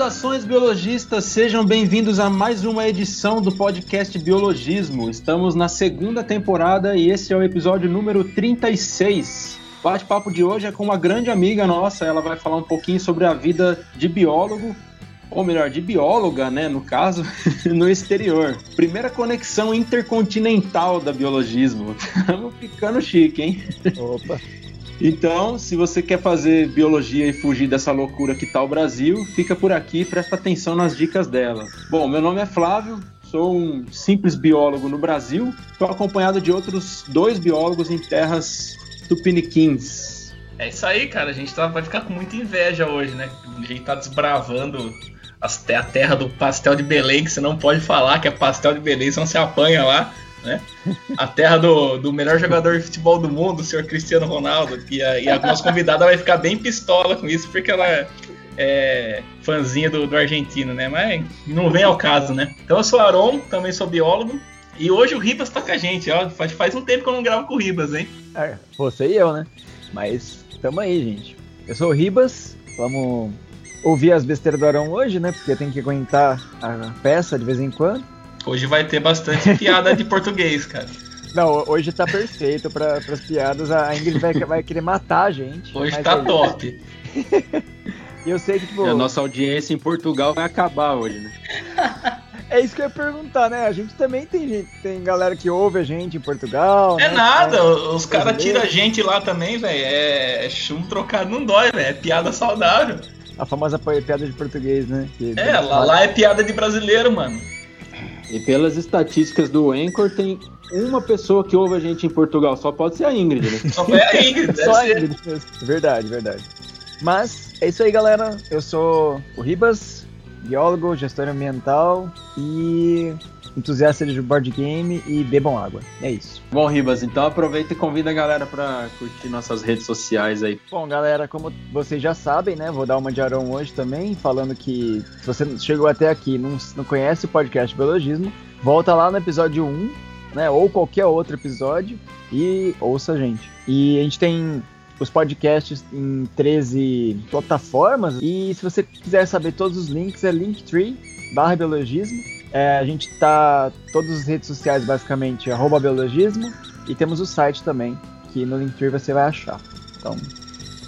Saudações biologistas, sejam bem-vindos a mais uma edição do podcast Biologismo. Estamos na segunda temporada e esse é o episódio número 36. O bate-papo de hoje é com uma grande amiga nossa, ela vai falar um pouquinho sobre a vida de biólogo, ou melhor, de bióloga, né, no caso, no exterior. Primeira conexão intercontinental da biologismo. Estamos ficando chique, hein? Opa! Então, se você quer fazer biologia e fugir dessa loucura que tá o Brasil, fica por aqui e presta atenção nas dicas dela. Bom, meu nome é Flávio, sou um simples biólogo no Brasil, estou acompanhado de outros dois biólogos em terras tupiniquins. É isso aí, cara. A gente tá, vai ficar com muita inveja hoje, né? A gente tá desbravando a terra do pastel de Belém, que você não pode falar que é pastel de Belém, senão você apanha lá né? A terra do, do melhor jogador de futebol do mundo, o senhor Cristiano Ronaldo, e a, e nossa convidada vai ficar bem pistola com isso, porque ela é, é fãzinha do, do argentino, né? Mas não vem ao caso, né? Então eu sou Aron, também sou biólogo, e hoje o Ribas tá com a gente, ó. Faz, faz um tempo que eu não gravo com o Ribas, hein? É, você e eu, né? Mas tamo aí, gente. Eu sou o Ribas, vamos ouvir as besteiras do Arão hoje, né? Porque tem que aguentar a peça de vez em quando. Hoje vai ter bastante piada de português, cara. Não, hoje tá perfeito para as piadas. A Ingrid vai, vai querer matar a gente. Hoje tá aí... top. E eu sei que, tipo. E a nossa audiência em Portugal vai acabar hoje, né? É isso que eu ia perguntar, né? A gente também tem gente, tem galera que ouve a gente em Portugal. É né? nada, é, os caras tiram a gente lá também, velho. É, é chum trocado não dói, velho. É piada saudável. A famosa piada de português, né? Que é, lá, lá é piada de brasileiro, mano. E pelas estatísticas do Anchor, tem uma pessoa que ouve a gente em Portugal. Só pode ser a Ingrid, né? Só foi a Ingrid, Só a Ingrid. Verdade, verdade. Mas é isso aí, galera. Eu sou o Ribas, biólogo, gestor ambiental e entusiasta de board game e bebam água. É isso. Bom, Ribas, então aproveita e convida a galera para curtir nossas redes sociais aí. Bom, galera, como vocês já sabem, né? Vou dar uma de Arão hoje também, falando que se você chegou até aqui e não, não conhece o podcast Biologismo, volta lá no episódio 1, né? Ou qualquer outro episódio e ouça a gente. E a gente tem os podcasts em 13 plataformas. E se você quiser saber todos os links, é linktree barra biologismo. É, a gente tá todas as redes sociais basicamente arroba biologismo e temos o site também, que no Linktree você vai achar. Então,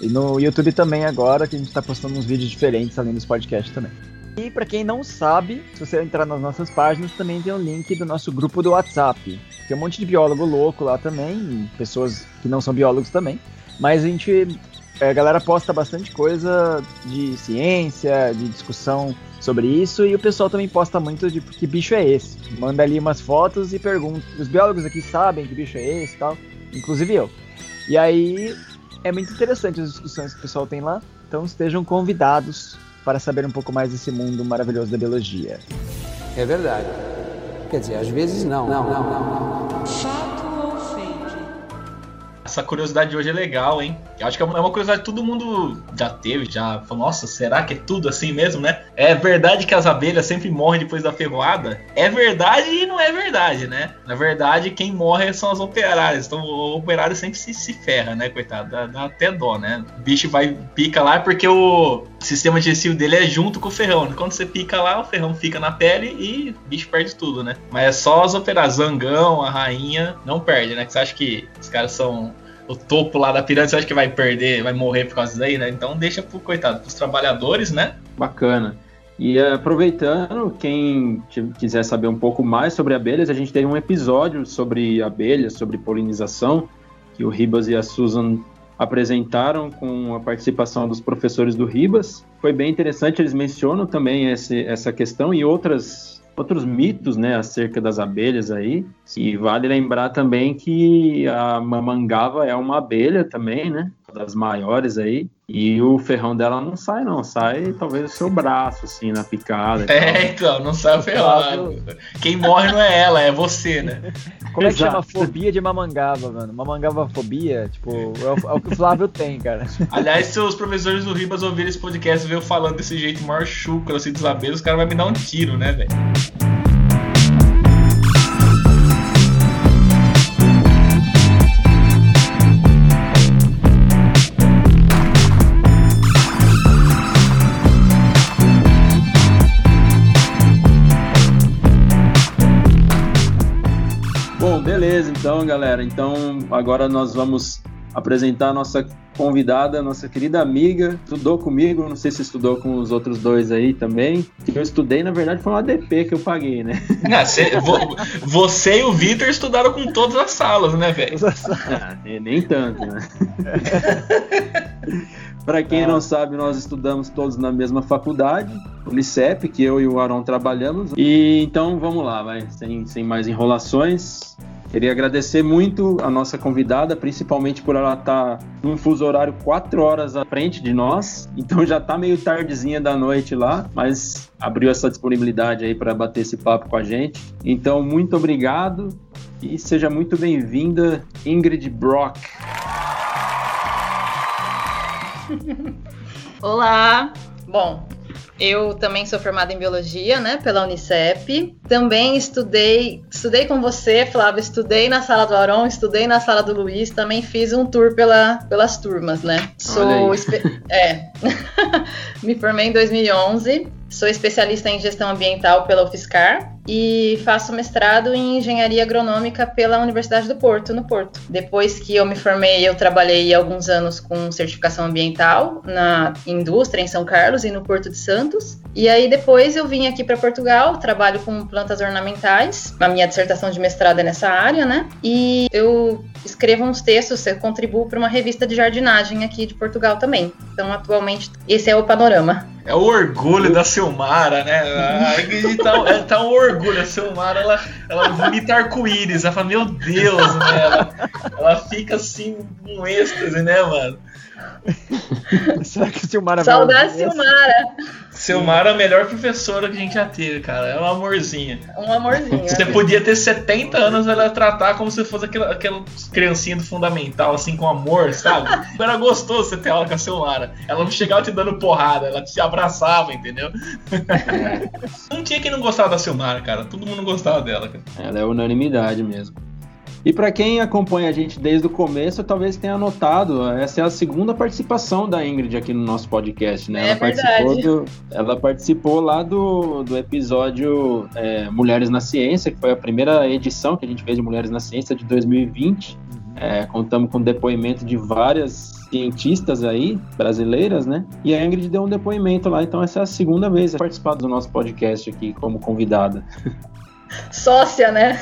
e no YouTube também agora, que a gente está postando uns vídeos diferentes além dos podcasts também. E para quem não sabe, se você entrar nas nossas páginas, também tem o um link do nosso grupo do WhatsApp. Tem um monte de biólogo louco lá também, pessoas que não são biólogos também. Mas a gente. A galera posta bastante coisa de ciência, de discussão sobre isso e o pessoal também posta muito de que bicho é esse. Manda ali umas fotos e pergunta. Os biólogos aqui sabem que bicho é esse e tal, inclusive eu. E aí é muito interessante as discussões que o pessoal tem lá, então estejam convidados para saber um pouco mais desse mundo maravilhoso da biologia. É verdade. Quer dizer, às vezes não. Não, não, não. não essa curiosidade de hoje é legal, hein? Eu acho que é uma curiosidade que todo mundo já teve, já falou, nossa, será que é tudo assim mesmo, né? É verdade que as abelhas sempre morrem depois da ferroada? É verdade e não é verdade, né? Na verdade, quem morre são as operárias. Então o operário sempre se, se ferra, né, coitado? Dá, dá até dó, né? O bicho vai, pica lá porque o sistema digestivo dele é junto com o ferrão. Quando você pica lá, o ferrão fica na pele e o bicho perde tudo, né? Mas é só as operárias. Zangão, a rainha, não perde, né? Que você acha que os caras são o topo lá da pirâmide, você acha que vai perder, vai morrer por causa disso aí, né? Então deixa pro coitado, pros trabalhadores, né? Bacana. E aproveitando, quem quiser saber um pouco mais sobre abelhas, a gente teve um episódio sobre abelhas, sobre polinização, que o Ribas e a Susan apresentaram com a participação dos professores do Ribas. Foi bem interessante, eles mencionam também esse, essa questão e outras outros mitos, né, acerca das abelhas aí. E vale lembrar também que a mamangava é uma abelha também, né? Das maiores aí. E o ferrão dela não sai, não. Sai talvez o seu braço, assim, na picada. É, então, não sai o ferrão. Quem morre não é ela, é você, né? Como é que chama fobia de mamangava, mano? Mamangava fobia, tipo, é o, é o, que o Flávio tem, cara. Aliás, se os professores do Ribas ouvirem esse podcast e eu falando desse jeito maior chucro, assim, dos abelhas, os caras vão me dar um tiro, né, velho? Beleza, então, galera. Então, agora nós vamos apresentar a nossa convidada, nossa querida amiga, estudou comigo, não sei se estudou com os outros dois aí também. Eu estudei, na verdade, foi um ADP que eu paguei, né? Não, cê, vo, você e o Vitor estudaram com todas as salas, né, velho? Ah, nem tanto, né? Para quem ah. não sabe, nós estudamos todos na mesma faculdade, Unicep, que eu e o Aron trabalhamos. E então vamos lá, vai, sem, sem mais enrolações. Queria agradecer muito a nossa convidada, principalmente por ela estar tá num fuso horário quatro horas à frente de nós, então já está meio tardezinha da noite lá, mas abriu essa disponibilidade aí para bater esse papo com a gente. Então, muito obrigado e seja muito bem-vinda, Ingrid Brock. Olá! Bom, eu também sou formada em biologia, né, pela Unicep. Também estudei, estudei com você, Flávio, estudei na sala do Aron, estudei na sala do Luiz, também fiz um tour pela, pelas turmas, né? Sou é. Me formei em 2011, sou especialista em gestão ambiental pela UFSCar e faço mestrado em engenharia agronômica pela Universidade do Porto, no Porto. Depois que eu me formei, eu trabalhei alguns anos com certificação ambiental na indústria em São Carlos e no Porto de Santos. E aí depois eu vim aqui para Portugal, trabalho com plantas ornamentais. A minha dissertação de mestrado é nessa área, né? E eu escrevo uns textos, eu contribuo para uma revista de jardinagem aqui de Portugal também. Então, atualmente, esse é o panorama. É o orgulho da Silmara, né? Ah, tá, é, tá um orgulho. A Silmara, ela, ela vomita arco-íris. Ela fala, meu Deus, né? Ela, ela fica assim, um êxtase, né, mano? Será que Silmara Saudade Silmara! Silmara é a melhor professora que a gente já teve, cara. É um amorzinho. Um amorzinho. Você podia ter 70 anos ela tratar como se fosse aquela, aquela criancinha do fundamental, assim, com amor, sabe? Era gostoso você ter aula com a Silmara. Ela não chegava te dando porrada, ela te abraçava, entendeu? não tinha quem não gostava da Silmara, cara. Todo mundo gostava dela, cara. Ela é unanimidade mesmo. E para quem acompanha a gente desde o começo, talvez tenha notado, essa é a segunda participação da Ingrid aqui no nosso podcast, né? É ela, participou do, ela participou lá do, do episódio é, Mulheres na Ciência, que foi a primeira edição que a gente fez de Mulheres na Ciência de 2020. É, contamos com depoimento de várias cientistas aí, brasileiras, né? E a Ingrid deu um depoimento lá, então essa é a segunda vez a participar do nosso podcast aqui como convidada. Sócia, né?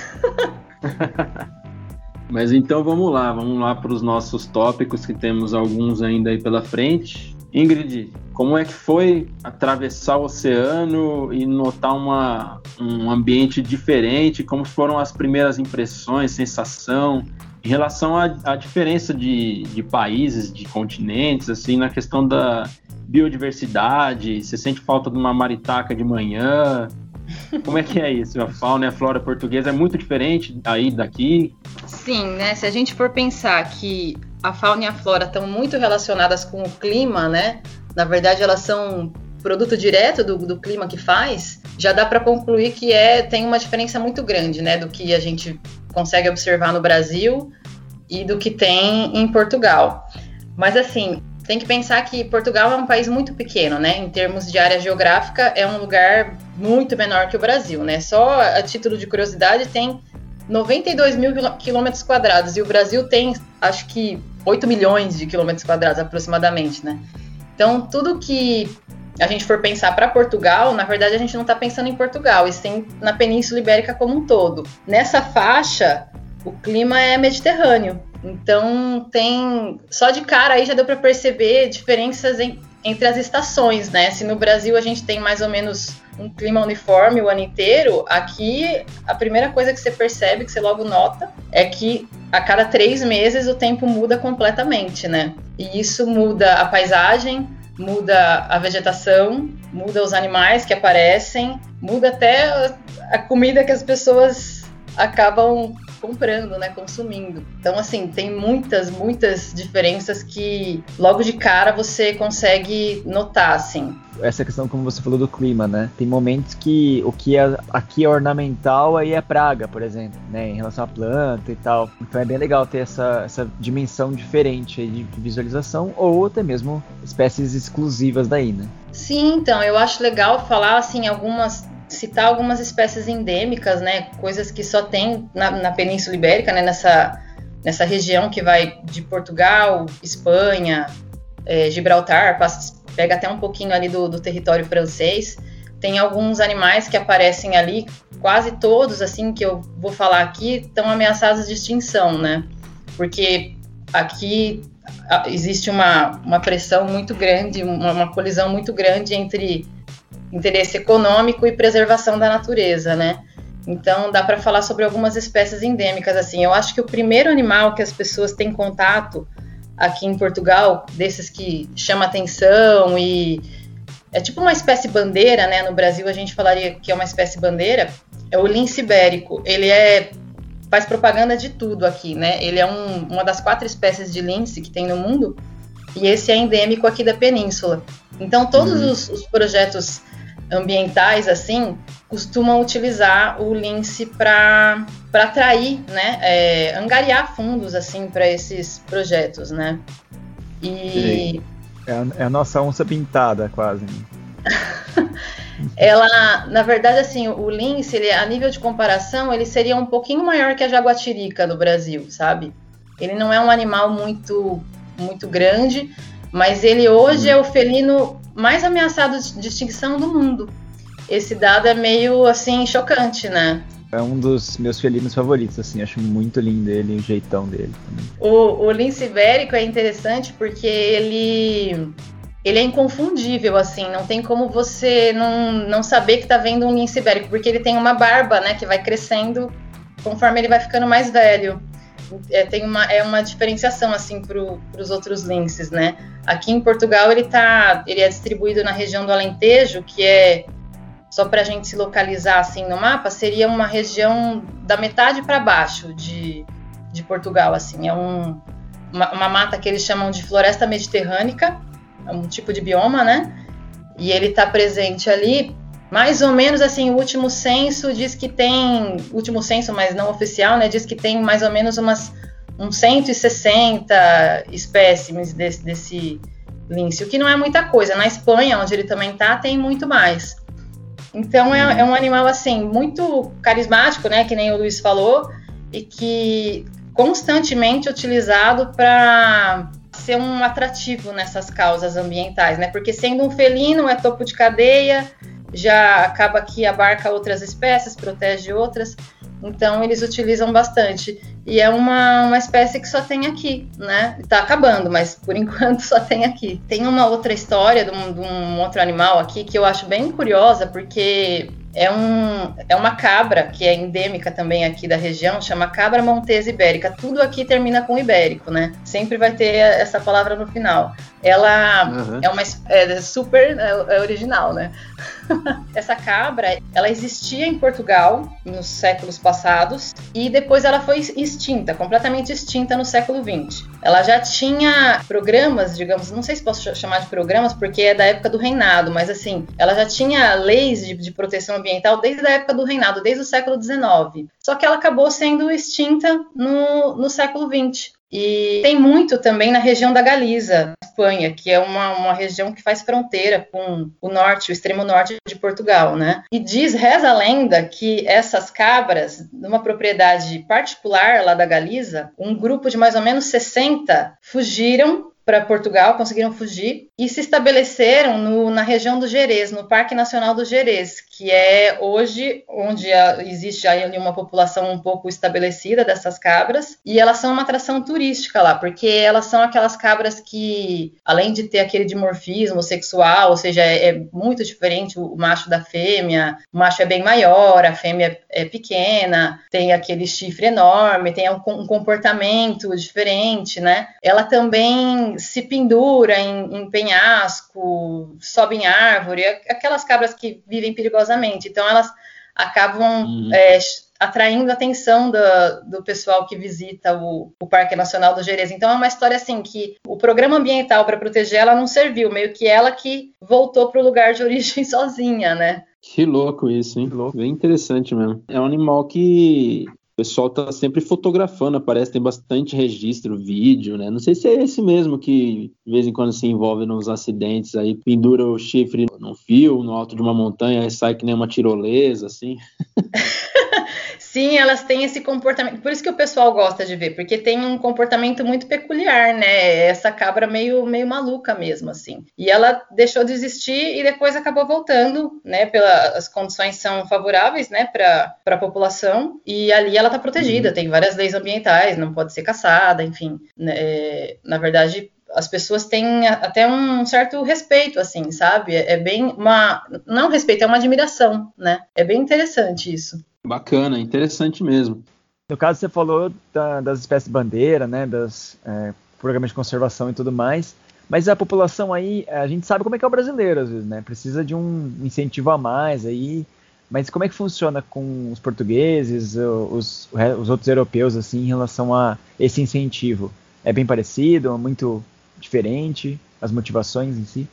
Mas então vamos lá, vamos lá para os nossos tópicos, que temos alguns ainda aí pela frente. Ingrid, como é que foi atravessar o oceano e notar uma, um ambiente diferente? Como foram as primeiras impressões, sensação, em relação à, diferença de, de países, de continentes, assim, na questão da biodiversidade? Você sente falta de uma maritaca de manhã? Como é que é isso? A fauna e a flora portuguesa é muito diferente aí daqui? Sim, né? Se a gente for pensar que a fauna e a flora estão muito relacionadas com o clima, né? Na verdade, elas são produto direto do, do clima que faz, já dá para concluir que é tem uma diferença muito grande, né? Do que a gente consegue observar no Brasil e do que tem em Portugal. Mas assim, tem que pensar que Portugal é um país muito pequeno, né? Em termos de área geográfica, é um lugar muito menor que o Brasil, né? Só a título de curiosidade, tem 92 mil quilômetros quadrados e o Brasil tem, acho que, 8 milhões de quilômetros quadrados aproximadamente, né? Então, tudo que a gente for pensar para Portugal, na verdade a gente não está pensando em Portugal, e sim na Península Ibérica como um todo. Nessa faixa, o clima é mediterrâneo, então tem só de cara aí já deu para perceber diferenças em, entre as estações, né? Se no Brasil a gente tem mais ou menos um clima uniforme o ano inteiro, aqui a primeira coisa que você percebe, que você logo nota, é que a cada três meses o tempo muda completamente, né? E isso muda a paisagem, muda a vegetação, muda os animais que aparecem, muda até a comida que as pessoas acabam comprando, né, consumindo. Então, assim, tem muitas, muitas diferenças que logo de cara você consegue notar, assim. Essa questão, como você falou do clima, né? Tem momentos que o que é, aqui é ornamental aí é praga, por exemplo, né? Em relação à planta e tal. Então é bem legal ter essa, essa dimensão diferente de visualização ou até mesmo espécies exclusivas daí, né? Sim, então, eu acho legal falar, assim, algumas citar algumas espécies endêmicas, né? Coisas que só tem na, na Península Ibérica, né? Nessa, nessa região que vai de Portugal, Espanha, é, Gibraltar, passa, pega até um pouquinho ali do, do território francês. Tem alguns animais que aparecem ali, quase todos, assim, que eu vou falar aqui, estão ameaçados de extinção, né? Porque aqui existe uma, uma pressão muito grande, uma, uma colisão muito grande entre interesse econômico e preservação da natureza, né? Então dá para falar sobre algumas espécies endêmicas assim. Eu acho que o primeiro animal que as pessoas têm contato aqui em Portugal, desses que chama atenção e é tipo uma espécie bandeira, né? No Brasil a gente falaria que é uma espécie bandeira, é o lince ibérico. Ele é faz propaganda de tudo aqui, né? Ele é um, uma das quatro espécies de lince que tem no mundo e esse é endêmico aqui da península. Então todos uhum. os, os projetos ambientais assim costumam utilizar o lince para atrair, né, é, angariar fundos assim para esses projetos, né? E é a, é a nossa onça pintada quase. Né? Ela, na verdade, assim, o lince, ele, a nível de comparação, ele seria um pouquinho maior que a jaguatirica no Brasil, sabe? Ele não é um animal muito muito grande, mas ele hoje hum. é o felino mais ameaçado de extinção do mundo. Esse dado é meio assim chocante, né? É um dos meus felinos favoritos, assim, acho muito lindo ele, o jeitão dele. Também. O, o lince ibérico é interessante porque ele ele é inconfundível, assim, não tem como você não, não saber que tá vendo um lince ibérico, porque ele tem uma barba, né, que vai crescendo conforme ele vai ficando mais velho é, tem uma, é uma diferenciação assim para os outros linces, né? Aqui em Portugal ele tá, ele é distribuído na região do Alentejo, que é só para a gente se localizar assim no mapa, seria uma região da metade para baixo de, de Portugal, assim, é um, uma, uma mata que eles chamam de floresta mediterrânea, é um tipo de bioma, né? E ele está presente ali mais ou menos assim, o último censo diz que tem, último censo, mas não oficial, né, diz que tem mais ou menos umas uns 160 espécimes desse, desse lince, o que não é muita coisa. Na Espanha, onde ele também tá, tem muito mais. Então é, é um animal assim muito carismático, né, que nem o Luiz falou, e que constantemente utilizado para ser um atrativo nessas causas ambientais, né? Porque sendo um felino é topo de cadeia, já acaba que abarca outras espécies, protege outras, então eles utilizam bastante. E é uma, uma espécie que só tem aqui, né? Está acabando, mas por enquanto só tem aqui. Tem uma outra história de um, de um outro animal aqui que eu acho bem curiosa, porque é, um, é uma cabra que é endêmica também aqui da região, chama cabra montesa ibérica. Tudo aqui termina com ibérico, né? Sempre vai ter essa palavra no final. Ela uhum. é uma é super é, é original, né? essa cabra, ela existia em Portugal nos séculos passados e depois ela foi extinta, completamente extinta no século 20. Ela já tinha programas, digamos, não sei se posso chamar de programas porque é da época do reinado, mas assim, ela já tinha leis de, de proteção ambiental desde a época do reinado, desde o século XIX. Só que ela acabou sendo extinta no, no século XX. E tem muito também na região da Galiza, Espanha, que é uma, uma região que faz fronteira com o norte, o extremo norte de Portugal, né? E diz, reza a lenda, que essas cabras, numa propriedade particular lá da Galiza, um grupo de mais ou menos 60 fugiram para Portugal, conseguiram fugir e se estabeleceram no, na região do Gerês, no Parque Nacional do Gerês, que é hoje onde existe ali uma população um pouco estabelecida dessas cabras, e elas são uma atração turística lá, porque elas são aquelas cabras que, além de ter aquele dimorfismo sexual, ou seja, é, é muito diferente o, o macho da fêmea, o macho é bem maior, a fêmea é pequena, tem aquele chifre enorme, tem um, um comportamento diferente, né? Ela também se pendura em, em penhasco, sobe em árvore, aquelas cabras que vivem perigosamente. Então elas acabam uhum. é, atraindo a atenção do, do pessoal que visita o, o, Parque Nacional do Jerez. Então é uma história assim que o programa ambiental para proteger ela não serviu, meio que ela que voltou para o lugar de origem sozinha, né? Que louco isso, hein? Louco. Bem interessante mesmo. É um animal que pessoal tá sempre fotografando, aparece, tem bastante registro, vídeo, né? Não sei se é esse mesmo que de vez em quando se envolve nos acidentes aí, pendura o chifre num fio, no alto de uma montanha, e sai que nem uma tirolesa, assim. Sim, elas têm esse comportamento. Por isso que o pessoal gosta de ver, porque tem um comportamento muito peculiar, né? Essa cabra meio, meio maluca mesmo, assim. E ela deixou de existir e depois acabou voltando, né? Pelas as condições são favoráveis, né? Para a população. E ali ela está protegida. Uhum. Tem várias leis ambientais, não pode ser caçada, enfim. Né? É, na verdade, as pessoas têm até um certo respeito, assim, sabe? É bem uma. Não respeito, é uma admiração, né? É bem interessante isso. Bacana, interessante mesmo. No caso, você falou da, das espécies bandeira, né, das é, programas de conservação e tudo mais, mas a população aí, a gente sabe como é que é o brasileiro, às vezes, né, precisa de um incentivo a mais aí, mas como é que funciona com os portugueses, os, os outros europeus, assim, em relação a esse incentivo? É bem parecido, muito diferente? As motivações em si?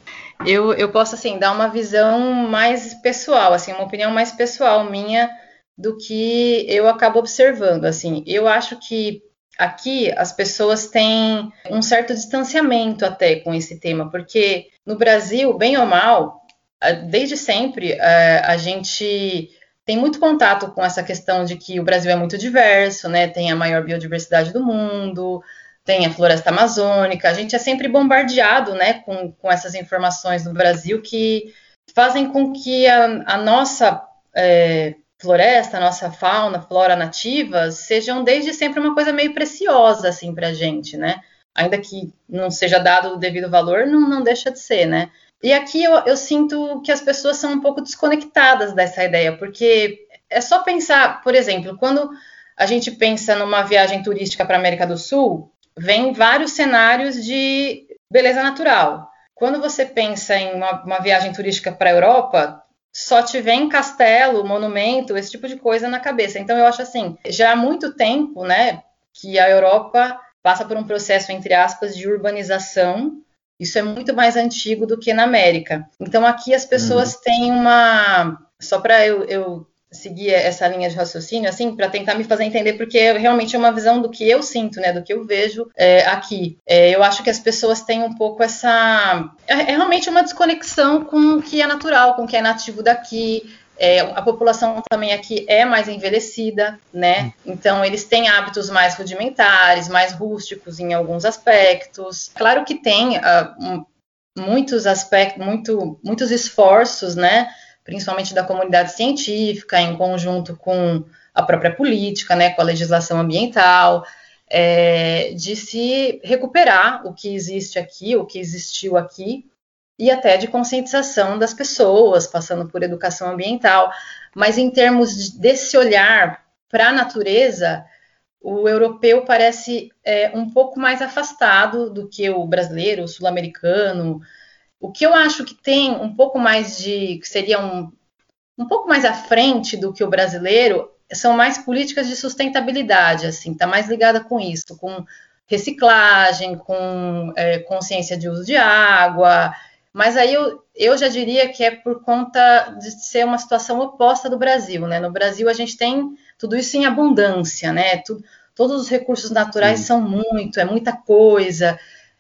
Eu, eu posso, assim, dar uma visão mais pessoal, assim, uma opinião mais pessoal minha do que eu acabo observando. Assim, eu acho que aqui as pessoas têm um certo distanciamento até com esse tema, porque no Brasil, bem ou mal, desde sempre a gente tem muito contato com essa questão de que o Brasil é muito diverso, né? Tem a maior biodiversidade do mundo, tem a floresta amazônica. A gente é sempre bombardeado, né, com, com essas informações do Brasil que fazem com que a, a nossa é, floresta, nossa fauna, flora nativa, sejam desde sempre uma coisa meio preciosa, assim, para a gente, né? Ainda que não seja dado o devido valor, não, não deixa de ser, né? E aqui eu, eu sinto que as pessoas são um pouco desconectadas dessa ideia, porque é só pensar, por exemplo, quando a gente pensa numa viagem turística para a América do Sul, vem vários cenários de beleza natural. Quando você pensa em uma, uma viagem turística para a Europa, só te vem castelo, monumento, esse tipo de coisa na cabeça. Então eu acho assim, já há muito tempo, né, que a Europa passa por um processo entre aspas de urbanização. Isso é muito mais antigo do que na América. Então aqui as pessoas uhum. têm uma só para eu, eu seguir essa linha de raciocínio, assim, para tentar me fazer entender, porque realmente é uma visão do que eu sinto, né, do que eu vejo é, aqui. É, eu acho que as pessoas têm um pouco essa. É, é, realmente uma desconexão com o que é natural, com o que é nativo daqui. É, a população também aqui é mais envelhecida, né? Então eles têm hábitos mais rudimentares, mais rústicos em alguns aspectos. Claro que tem uh, muitos aspectos, muito, muitos esforços, né? Principalmente da comunidade científica, em conjunto com a própria política, né, com a legislação ambiental, é, de se recuperar o que existe aqui, o que existiu aqui, e até de conscientização das pessoas, passando por educação ambiental. Mas em termos desse olhar para a natureza, o europeu parece é, um pouco mais afastado do que o brasileiro, o sul-americano, o que eu acho que tem um pouco mais de, que seria um, um pouco mais à frente do que o brasileiro, são mais políticas de sustentabilidade, assim, está mais ligada com isso, com reciclagem, com é, consciência de uso de água, mas aí eu, eu já diria que é por conta de ser uma situação oposta do Brasil, né? No Brasil a gente tem tudo isso em abundância, né? Tudo, todos os recursos naturais Sim. são muito, é muita coisa.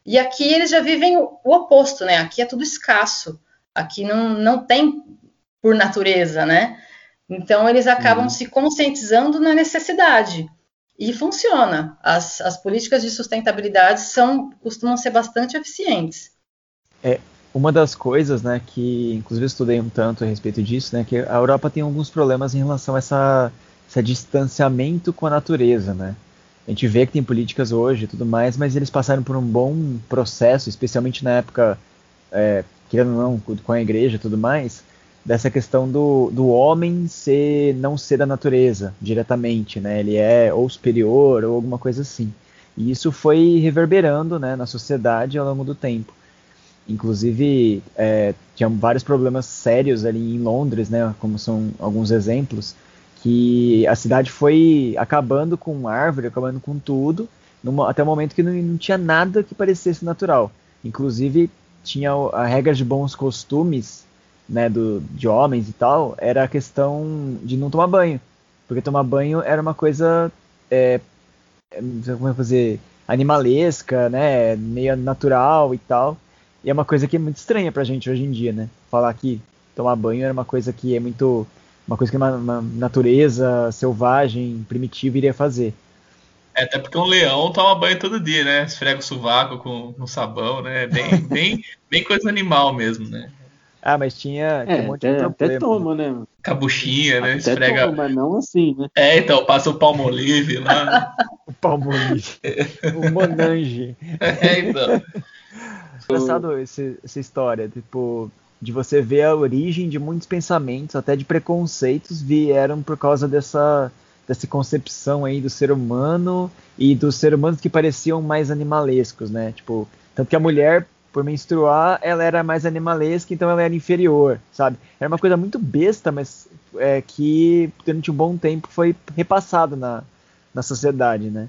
E aqui eles já vivem o, o oposto, né? Aqui é tudo escasso. Aqui não, não tem por natureza, né? Então eles acabam uhum. se conscientizando na necessidade. E funciona. As, as políticas de sustentabilidade são, costumam ser bastante eficientes. É, uma das coisas, né, que inclusive estudei um tanto a respeito disso, né, que a Europa tem alguns problemas em relação a essa, esse distanciamento com a natureza, né? A gente vê que tem políticas hoje e tudo mais, mas eles passaram por um bom processo, especialmente na época, é, querendo ou não, com a igreja e tudo mais, dessa questão do, do homem ser não ser da natureza diretamente, né? Ele é ou superior ou alguma coisa assim. E isso foi reverberando né, na sociedade ao longo do tempo. Inclusive, é, tinha vários problemas sérios ali em Londres, né, como são alguns exemplos, que a cidade foi acabando com árvore, acabando com tudo, numa, até o momento que não, não, tinha nada que parecesse natural. Inclusive, tinha a regra de bons costumes, né, do, de homens e tal, era a questão de não tomar banho. Porque tomar banho era uma coisa. É, é como é fazer? Animalesca, né? Meio natural e tal. E é uma coisa que é muito estranha pra gente hoje em dia, né? Falar que tomar banho era uma coisa que é muito. Uma coisa que uma, uma natureza selvagem, primitiva iria fazer. É, até porque um leão toma banho todo dia, né? Esfrega o sovaco com, com sabão, né? Bem, bem, bem coisa animal mesmo, né? Ah, mas tinha, tinha É, um monte até, de até problema. toma, né? Cabuchinha, né? Até Esfrega. toma, mas não assim, né? É, então, passa o palmolive lá. O palmolive. o monange. É, então. Engraçado esse, essa história, tipo, de você ver a origem de muitos pensamentos, até de preconceitos, vieram por causa dessa, dessa concepção aí do ser humano e dos seres humanos que pareciam mais animalescos, né? Tipo, tanto que a mulher, por menstruar, ela era mais animalesca, então ela era inferior, sabe? Era uma coisa muito besta, mas é, que durante um bom tempo foi repassado na, na sociedade, né?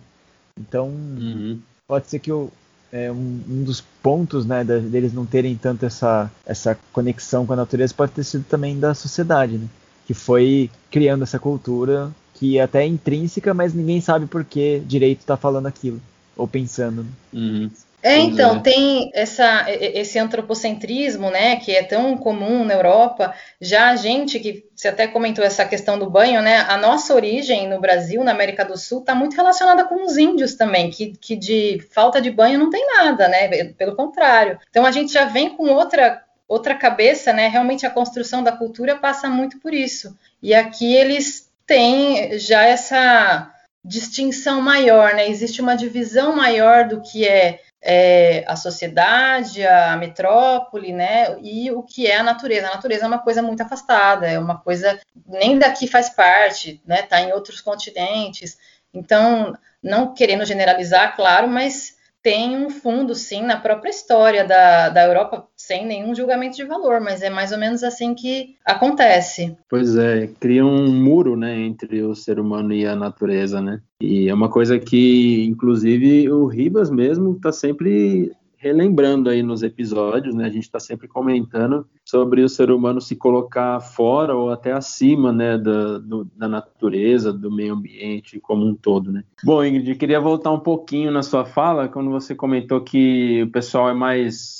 Então, Uhum. pode ser que o, é, um, um dos pontos né, deles não terem tanto essa, essa conexão com a natureza pode ter sido também da sociedade, né? Que foi criando essa cultura que até é intrínseca, mas ninguém sabe por que direito está falando aquilo, ou pensando. né? Uhum. É, então, é. tem essa, esse antropocentrismo, né, que é tão comum na Europa. Já a gente, que você até comentou essa questão do banho, né, a nossa origem no Brasil, na América do Sul, está muito relacionada com os índios também, que, que de falta de banho não tem nada, né, pelo contrário. Então a gente já vem com outra, outra cabeça, né, realmente a construção da cultura passa muito por isso. E aqui eles têm já essa distinção maior, né, existe uma divisão maior do que é é, a sociedade, a metrópole, né? E o que é a natureza. A natureza é uma coisa muito afastada, é uma coisa nem daqui faz parte, né? Está em outros continentes. Então, não querendo generalizar, claro, mas tem um fundo, sim, na própria história da, da Europa, sem nenhum julgamento de valor, mas é mais ou menos assim que acontece. Pois é, cria um muro, né, entre o ser humano e a natureza, né? E é uma coisa que, inclusive, o Ribas mesmo está sempre relembrando aí nos episódios, né? A gente está sempre comentando sobre o ser humano se colocar fora ou até acima, né, da, do- da natureza, do meio ambiente como um todo, né? Bom, Ingrid, queria voltar um pouquinho na sua fala, quando você comentou que o pessoal é mais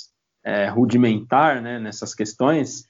é, rudimentar, né, nessas questões.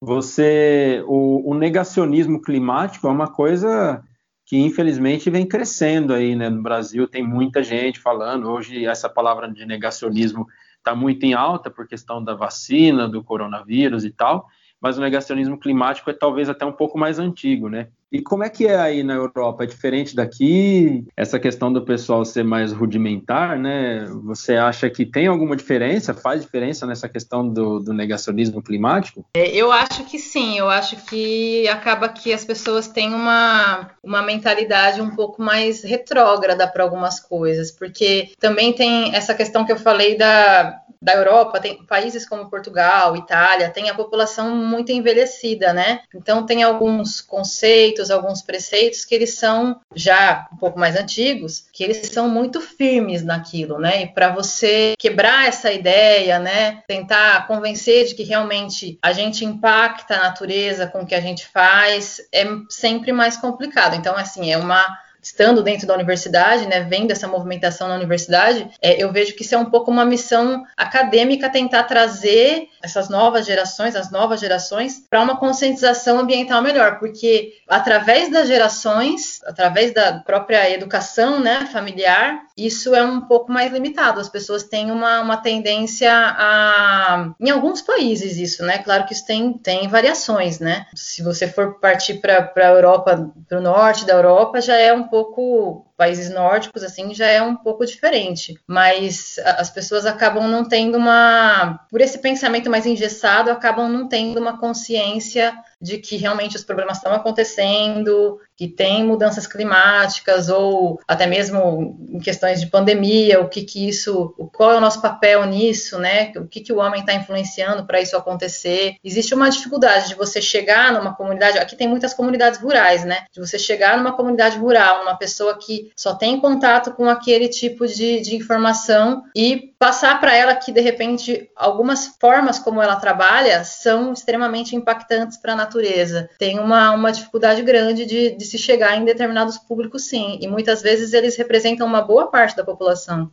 Você, o, o negacionismo climático é uma coisa que infelizmente vem crescendo aí, né? No Brasil tem muita gente falando. Hoje essa palavra de negacionismo está muito em alta por questão da vacina, do coronavírus e tal. Mas o negacionismo climático é talvez até um pouco mais antigo, né? E como é que é aí na Europa? É diferente daqui? Essa questão do pessoal ser mais rudimentar, né? Você acha que tem alguma diferença? Faz diferença nessa questão do, do negacionismo climático? É, Eu acho que sim, eu acho que acaba que as pessoas têm uma, uma mentalidade um pouco mais retrógrada para algumas coisas, porque também tem essa questão que eu falei da, da Europa, tem países como Portugal, Itália, tem a população muito envelhecida, né? Então tem alguns conceitos, alguns preceitos que eles são já um pouco mais antigos, que eles são muito firmes naquilo, né? E para você quebrar essa ideia, né, tentar convencer de que realmente a gente impacta a natureza com o que a gente faz, é sempre mais complicado. Então, assim, é uma estando dentro da universidade, né, vendo essa movimentação na universidade, é, eu vejo que isso é um pouco uma missão acadêmica tentar trazer essas novas gerações, as novas gerações, para uma conscientização ambiental melhor, porque através das gerações, através da própria educação, né, familiar, isso é um pouco mais limitado. As pessoas têm uma, uma tendência a, em alguns países isso, né? Claro que isso tem, tem variações, né? Se você for partir para a Europa, para o norte da Europa, já é um pouco países nórdicos assim já é um pouco diferente, mas as pessoas acabam não tendo uma, por esse pensamento mais engessado, acabam não tendo uma consciência de que realmente os problemas estão acontecendo, que tem mudanças climáticas ou até mesmo em questões de pandemia, o que que isso, qual é o nosso papel nisso, né? O que que o homem está influenciando para isso acontecer? Existe uma dificuldade de você chegar numa comunidade, aqui tem muitas comunidades rurais, né? De você chegar numa comunidade rural, uma pessoa que que só tem contato com aquele tipo de, de informação e passar para ela que de repente algumas formas como ela trabalha são extremamente impactantes para a natureza. Tem uma, uma dificuldade grande de, de se chegar em determinados públicos, sim, e muitas vezes eles representam uma boa parte da população.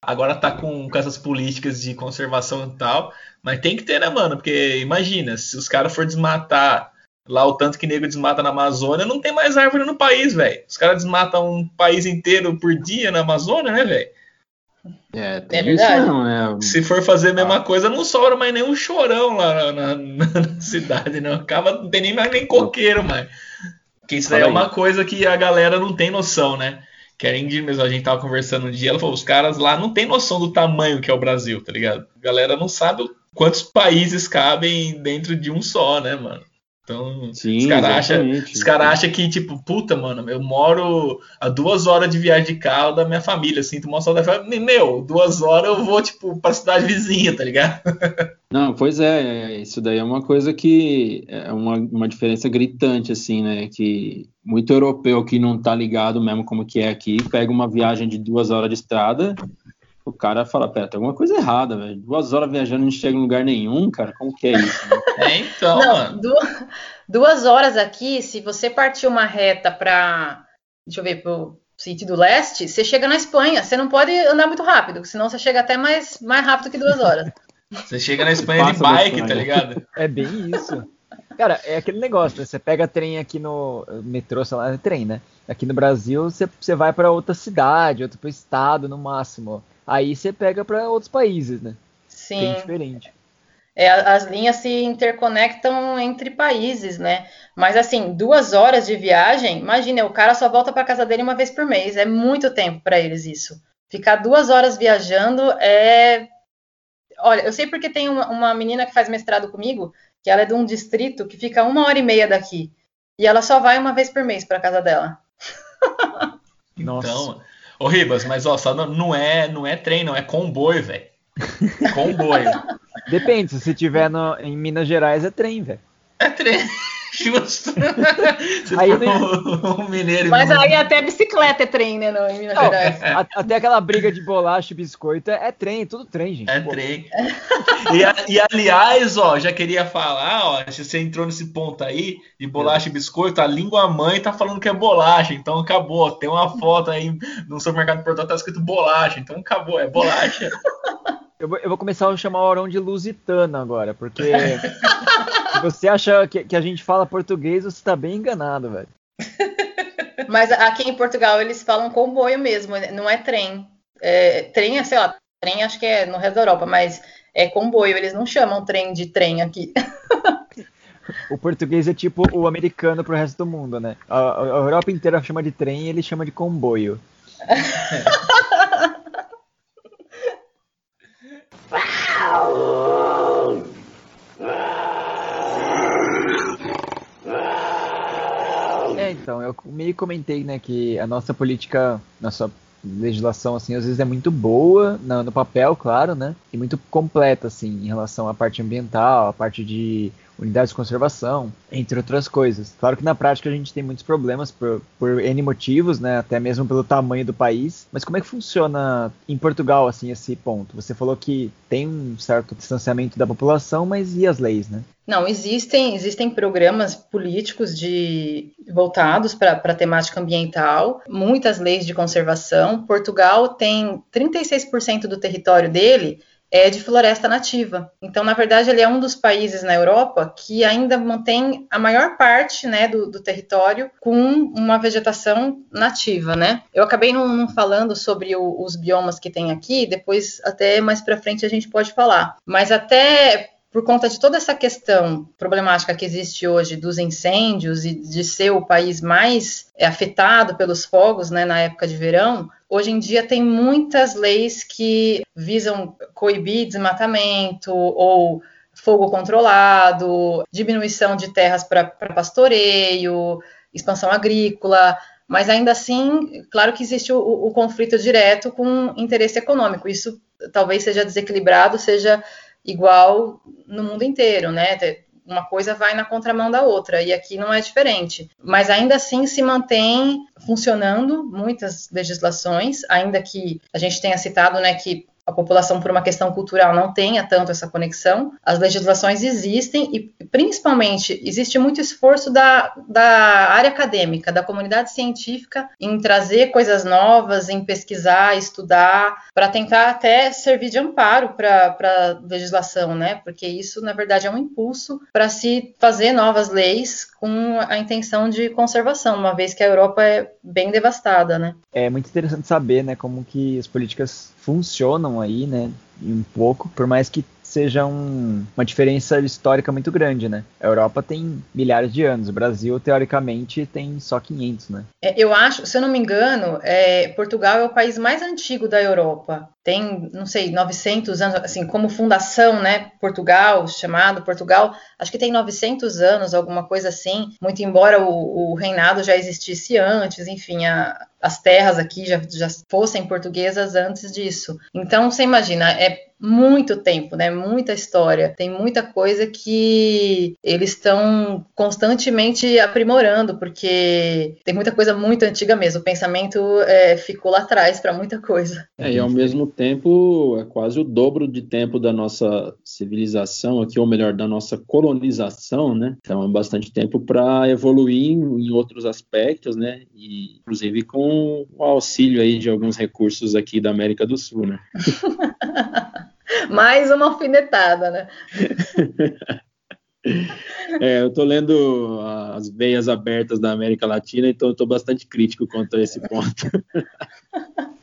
Agora tá com, com essas políticas de conservação e tal, mas tem que ter, né, mano? Porque imagina, se os caras for desmatar lá o tanto que nego desmata na Amazônia, não tem mais árvore no país, velho. Os caras desmatam um país inteiro por dia na Amazônia, né, velho? É, tem é isso não, é. Se for fazer a mesma ah. coisa, não sobra mais nenhum chorão lá na, na, na cidade, não. Acaba, não tem nem mais nem coqueiro mais. Que isso daí é uma coisa que a galera não tem noção, né? Que a Indy mesmo, a gente tava conversando um dia, ela falou, os caras lá não tem noção do tamanho que é o Brasil, tá ligado? A galera não sabe quantos países cabem dentro de um só, né, mano? Então, Sim, os caras acham cara acha que, tipo, puta, mano, eu moro a duas horas de viagem de carro da minha família, sinto uma saudade. Meu, duas horas eu vou, tipo, pra cidade vizinha, tá ligado? Não, pois é, isso daí é uma coisa que é uma, uma diferença gritante, assim, né? Que muito europeu que não tá ligado mesmo como que é aqui, pega uma viagem de duas horas de estrada o cara fala, pera, tem alguma coisa errada, velho. Duas horas viajando e não chega em lugar nenhum, cara. Como que é isso? Né? É, então, não, duas, duas, horas aqui, se você partir uma reta para, deixa eu ver, pro sítio do leste, você chega na Espanha. Você não pode andar muito rápido, senão você chega até mais, mais rápido que duas horas. Você chega na Espanha de bike, tá ligado? É bem isso. Cara, é aquele negócio, né? Você pega trem aqui no metrô, sei lá, é trem, né? Aqui no Brasil, você, você vai para outra cidade, outro estado no máximo. Aí você pega para outros países, né? Sim. Bem diferente. É, as linhas se interconectam entre países, né? Mas assim, duas horas de viagem, imagina, o cara só volta para casa dele uma vez por mês. É muito tempo para eles isso. Ficar duas horas viajando é. Olha, eu sei porque tem uma, uma menina que faz mestrado comigo, que ela é de um distrito que fica uma hora e meia daqui. E ela só vai uma vez por mês para casa dela. Nossa. Então, Ô Ribas, mas ó, só não, não é, não é trem, não, é comboio, velho. Comboio. Depende, se você tiver no, em Minas Gerais é trem, velho. É trem. Justo. aí, um mineiro Mas aí até bicicleta é trem, né, no, em Minas Gerais. É. Até aquela briga de bolacha e biscoito é, é trem, tudo trem, gente. É Pô. trem. E, e, aliás, ó, já queria falar, ó, se você entrou nesse ponto aí de bolacha e biscoito, a língua mãe tá falando que é bolacha, então acabou. Tem uma foto aí no supermercado portal tá escrito bolacha, então acabou, é bolacha. Eu vou, eu vou começar a chamar o Aurão de lusitano agora, porque se você acha que, que, a gente fala português, você tá bem enganado, velho. Mas aqui em Portugal eles falam comboio mesmo, não é trem. É, trem é, sei lá, trem acho que é no resto da Europa, mas é comboio, eles não chamam trem de trem aqui. O português é tipo o americano pro resto do mundo, né? A, a Europa inteira chama de trem e ele chama de comboio. É, então, eu meio comentei, né, que a nossa política, nossa legislação, assim, às vezes é muito boa, no, no papel, claro, né, e muito completa, assim, em relação à parte ambiental, à parte de unidades de conservação, entre outras coisas. Claro que na prática a gente tem muitos problemas por, por N motivos, né, até mesmo pelo tamanho do país, mas como é que funciona em Portugal, assim, esse ponto? Você falou que tem um certo distanciamento da população, mas e as leis, né? Não, existem, existem programas políticos de voltados para a temática ambiental, muitas leis de conservação. Portugal tem 36% do território dele é de floresta nativa. Então, na verdade, ele é um dos países na Europa que ainda mantém a maior parte né, do, do território com uma vegetação nativa, né? Eu acabei não, não falando sobre o, os biomas que tem aqui, depois até mais para frente a gente pode falar. Mas até por conta de toda essa questão problemática que existe hoje dos incêndios e de ser o país mais é, afetado pelos fogos né, na época de verão, Hoje em dia tem muitas leis que visam coibir desmatamento ou fogo controlado, diminuição de terras para pastoreio, expansão agrícola, mas ainda assim, claro que existe o, o, conflito direto com interesse econômico. Isso talvez seja desequilibrado, seja igual no mundo inteiro, né? Uma coisa vai na contramão da outra, e aqui não é diferente. Mas ainda assim se mantém funcionando muitas legislações, ainda que a gente tenha citado né, que a população, por uma questão cultural, não tenha tanto essa conexão. As legislações existem e, principalmente, existe muito esforço da, da área acadêmica, da comunidade científica, em trazer coisas novas, em pesquisar, estudar, para tentar até servir de amparo para a legislação, né? Porque isso, na verdade, é um impulso para se fazer novas leis com a intenção de conservação, uma vez que a Europa é bem devastada, né? É muito interessante saber, né, como que as políticas funcionam aí, né, um pouco, por mais que seja um, uma diferença histórica muito grande, né? A Europa tem milhares de anos, o Brasil, teoricamente, tem só 500, né? É, eu acho, se eu não me engano, é, Portugal é o país mais antigo da Europa. Tem, não sei, 900 anos, assim, como fundação, né? Portugal, chamado Portugal, acho que tem 900 anos, alguma coisa assim, muito embora o, o reinado já existisse antes, enfim, a, as terras aqui já, já fossem portuguesas antes disso. Então, você imagina, é muito tempo, né? Muita história. Tem muita coisa que eles estão constantemente aprimorando, porque tem muita coisa muito antiga mesmo. O pensamento é, ficou lá atrás para muita coisa. É, e ao mesmo tempo é quase o dobro de tempo da nossa civilização aqui, ou melhor, da nossa colonização, né? Então é bastante tempo para evoluir em, outros aspectos, né? E inclusive com o auxílio aí de alguns recursos aqui da América do Sul, né? Mais uma alfinetada, né? É, eu estou lendo as veias abertas da América Latina, então estou bastante crítico quanto a esse ponto.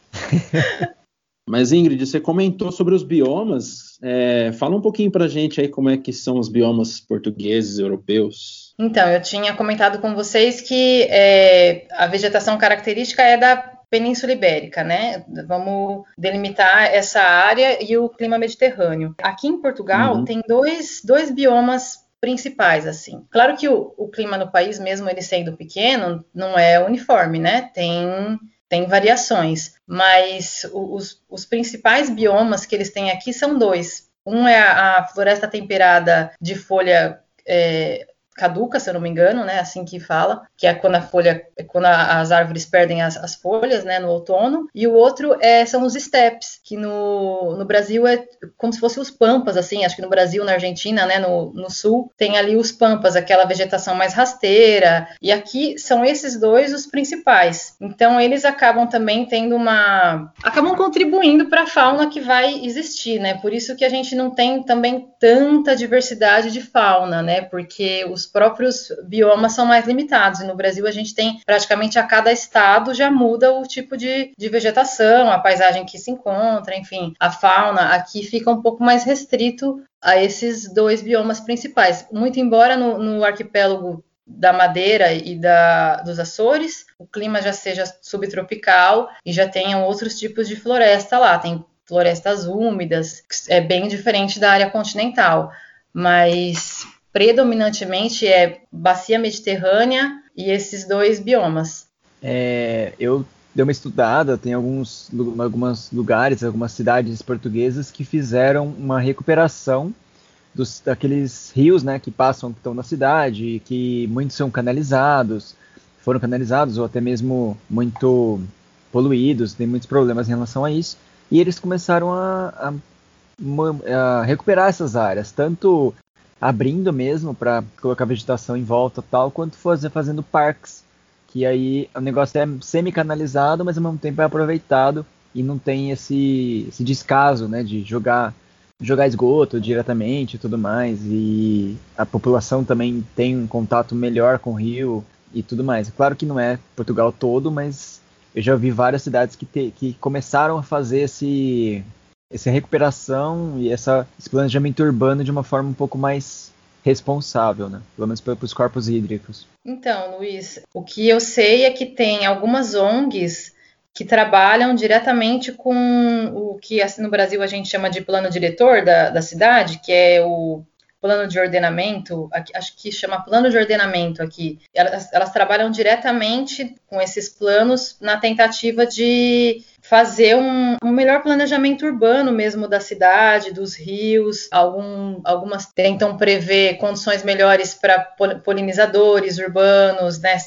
Mas Ingrid, você comentou sobre os biomas. É, fala um pouquinho para a gente aí como é que são os biomas portugueses, europeus. Então, eu tinha comentado com vocês que é, a vegetação característica é da Península Ibérica, né? Vamos delimitar essa área e o clima mediterrâneo. Aqui em Portugal uhum. tem dois, dois biomas principais, assim. Claro que o, o, clima no país, mesmo ele sendo pequeno, não é uniforme, né? Tem, tem variações, mas os, os principais biomas que eles têm aqui são dois. Um é a, a floresta temperada de folha é, caduca, se eu não me engano, né? Assim que fala, que é quando a folha, é quando a, as árvores perdem as, as, folhas, né? No outono. E o outro é, são os steppes, que no, no Brasil é como se fossem os pampas, assim. Acho que no Brasil, na Argentina, né? No, no sul, tem ali os pampas, aquela vegetação mais rasteira. E aqui são esses dois os principais. Então eles acabam também tendo uma, acabam contribuindo para a fauna que vai existir, né? Por isso que a gente não tem também tanta diversidade de fauna, né? Porque os próprios biomas são mais limitados. E no Brasil a gente tem praticamente a cada estado já muda o tipo de, de vegetação, a paisagem que se encontra, enfim, a fauna aqui fica um pouco mais restrito a esses dois biomas principais. Muito embora no, no arquipélago da Madeira e da, dos Açores, o clima já seja subtropical e já tenham outros tipos de floresta lá. Tem florestas úmidas, é bem diferente da área continental. Mas predominantemente é bacia mediterrânea e esses dois biomas. É, eu dei uma estudada, tem alguns, alguns lugares, algumas cidades portuguesas que fizeram uma recuperação dos, daqueles rios né, que passam, que estão na cidade, que muitos são canalizados, foram canalizados ou até mesmo muito poluídos, tem muitos problemas em relação a isso. E eles começaram a, a, a recuperar essas áreas, tanto abrindo mesmo para colocar vegetação em volta tal, quanto fazer fazendo parques, que aí o negócio é semi-canalizado, mas ao mesmo tempo é aproveitado e não tem esse, esse descaso, né, de jogar jogar esgoto diretamente e tudo mais, e a população também tem um contato melhor com o rio e tudo mais. Claro que não é Portugal todo, mas eu já vi várias cidades que, te, que começaram a fazer esse essa recuperação e essa, esse planejamento urbano de uma forma um pouco mais responsável, né? Pelo menos para os corpos hídricos. Então, Luiz, o que eu sei é que tem algumas ONGs que trabalham diretamente com o que assim, no Brasil a gente chama de plano diretor da, da cidade, que é o plano de ordenamento, acho que chama plano de ordenamento aqui. Elas, elas trabalham diretamente com esses planos na tentativa de fazer um, um, melhor planejamento urbano mesmo da cidade, dos rios. Algum, algumas tentam prever condições melhores para polinizadores urbanos, né?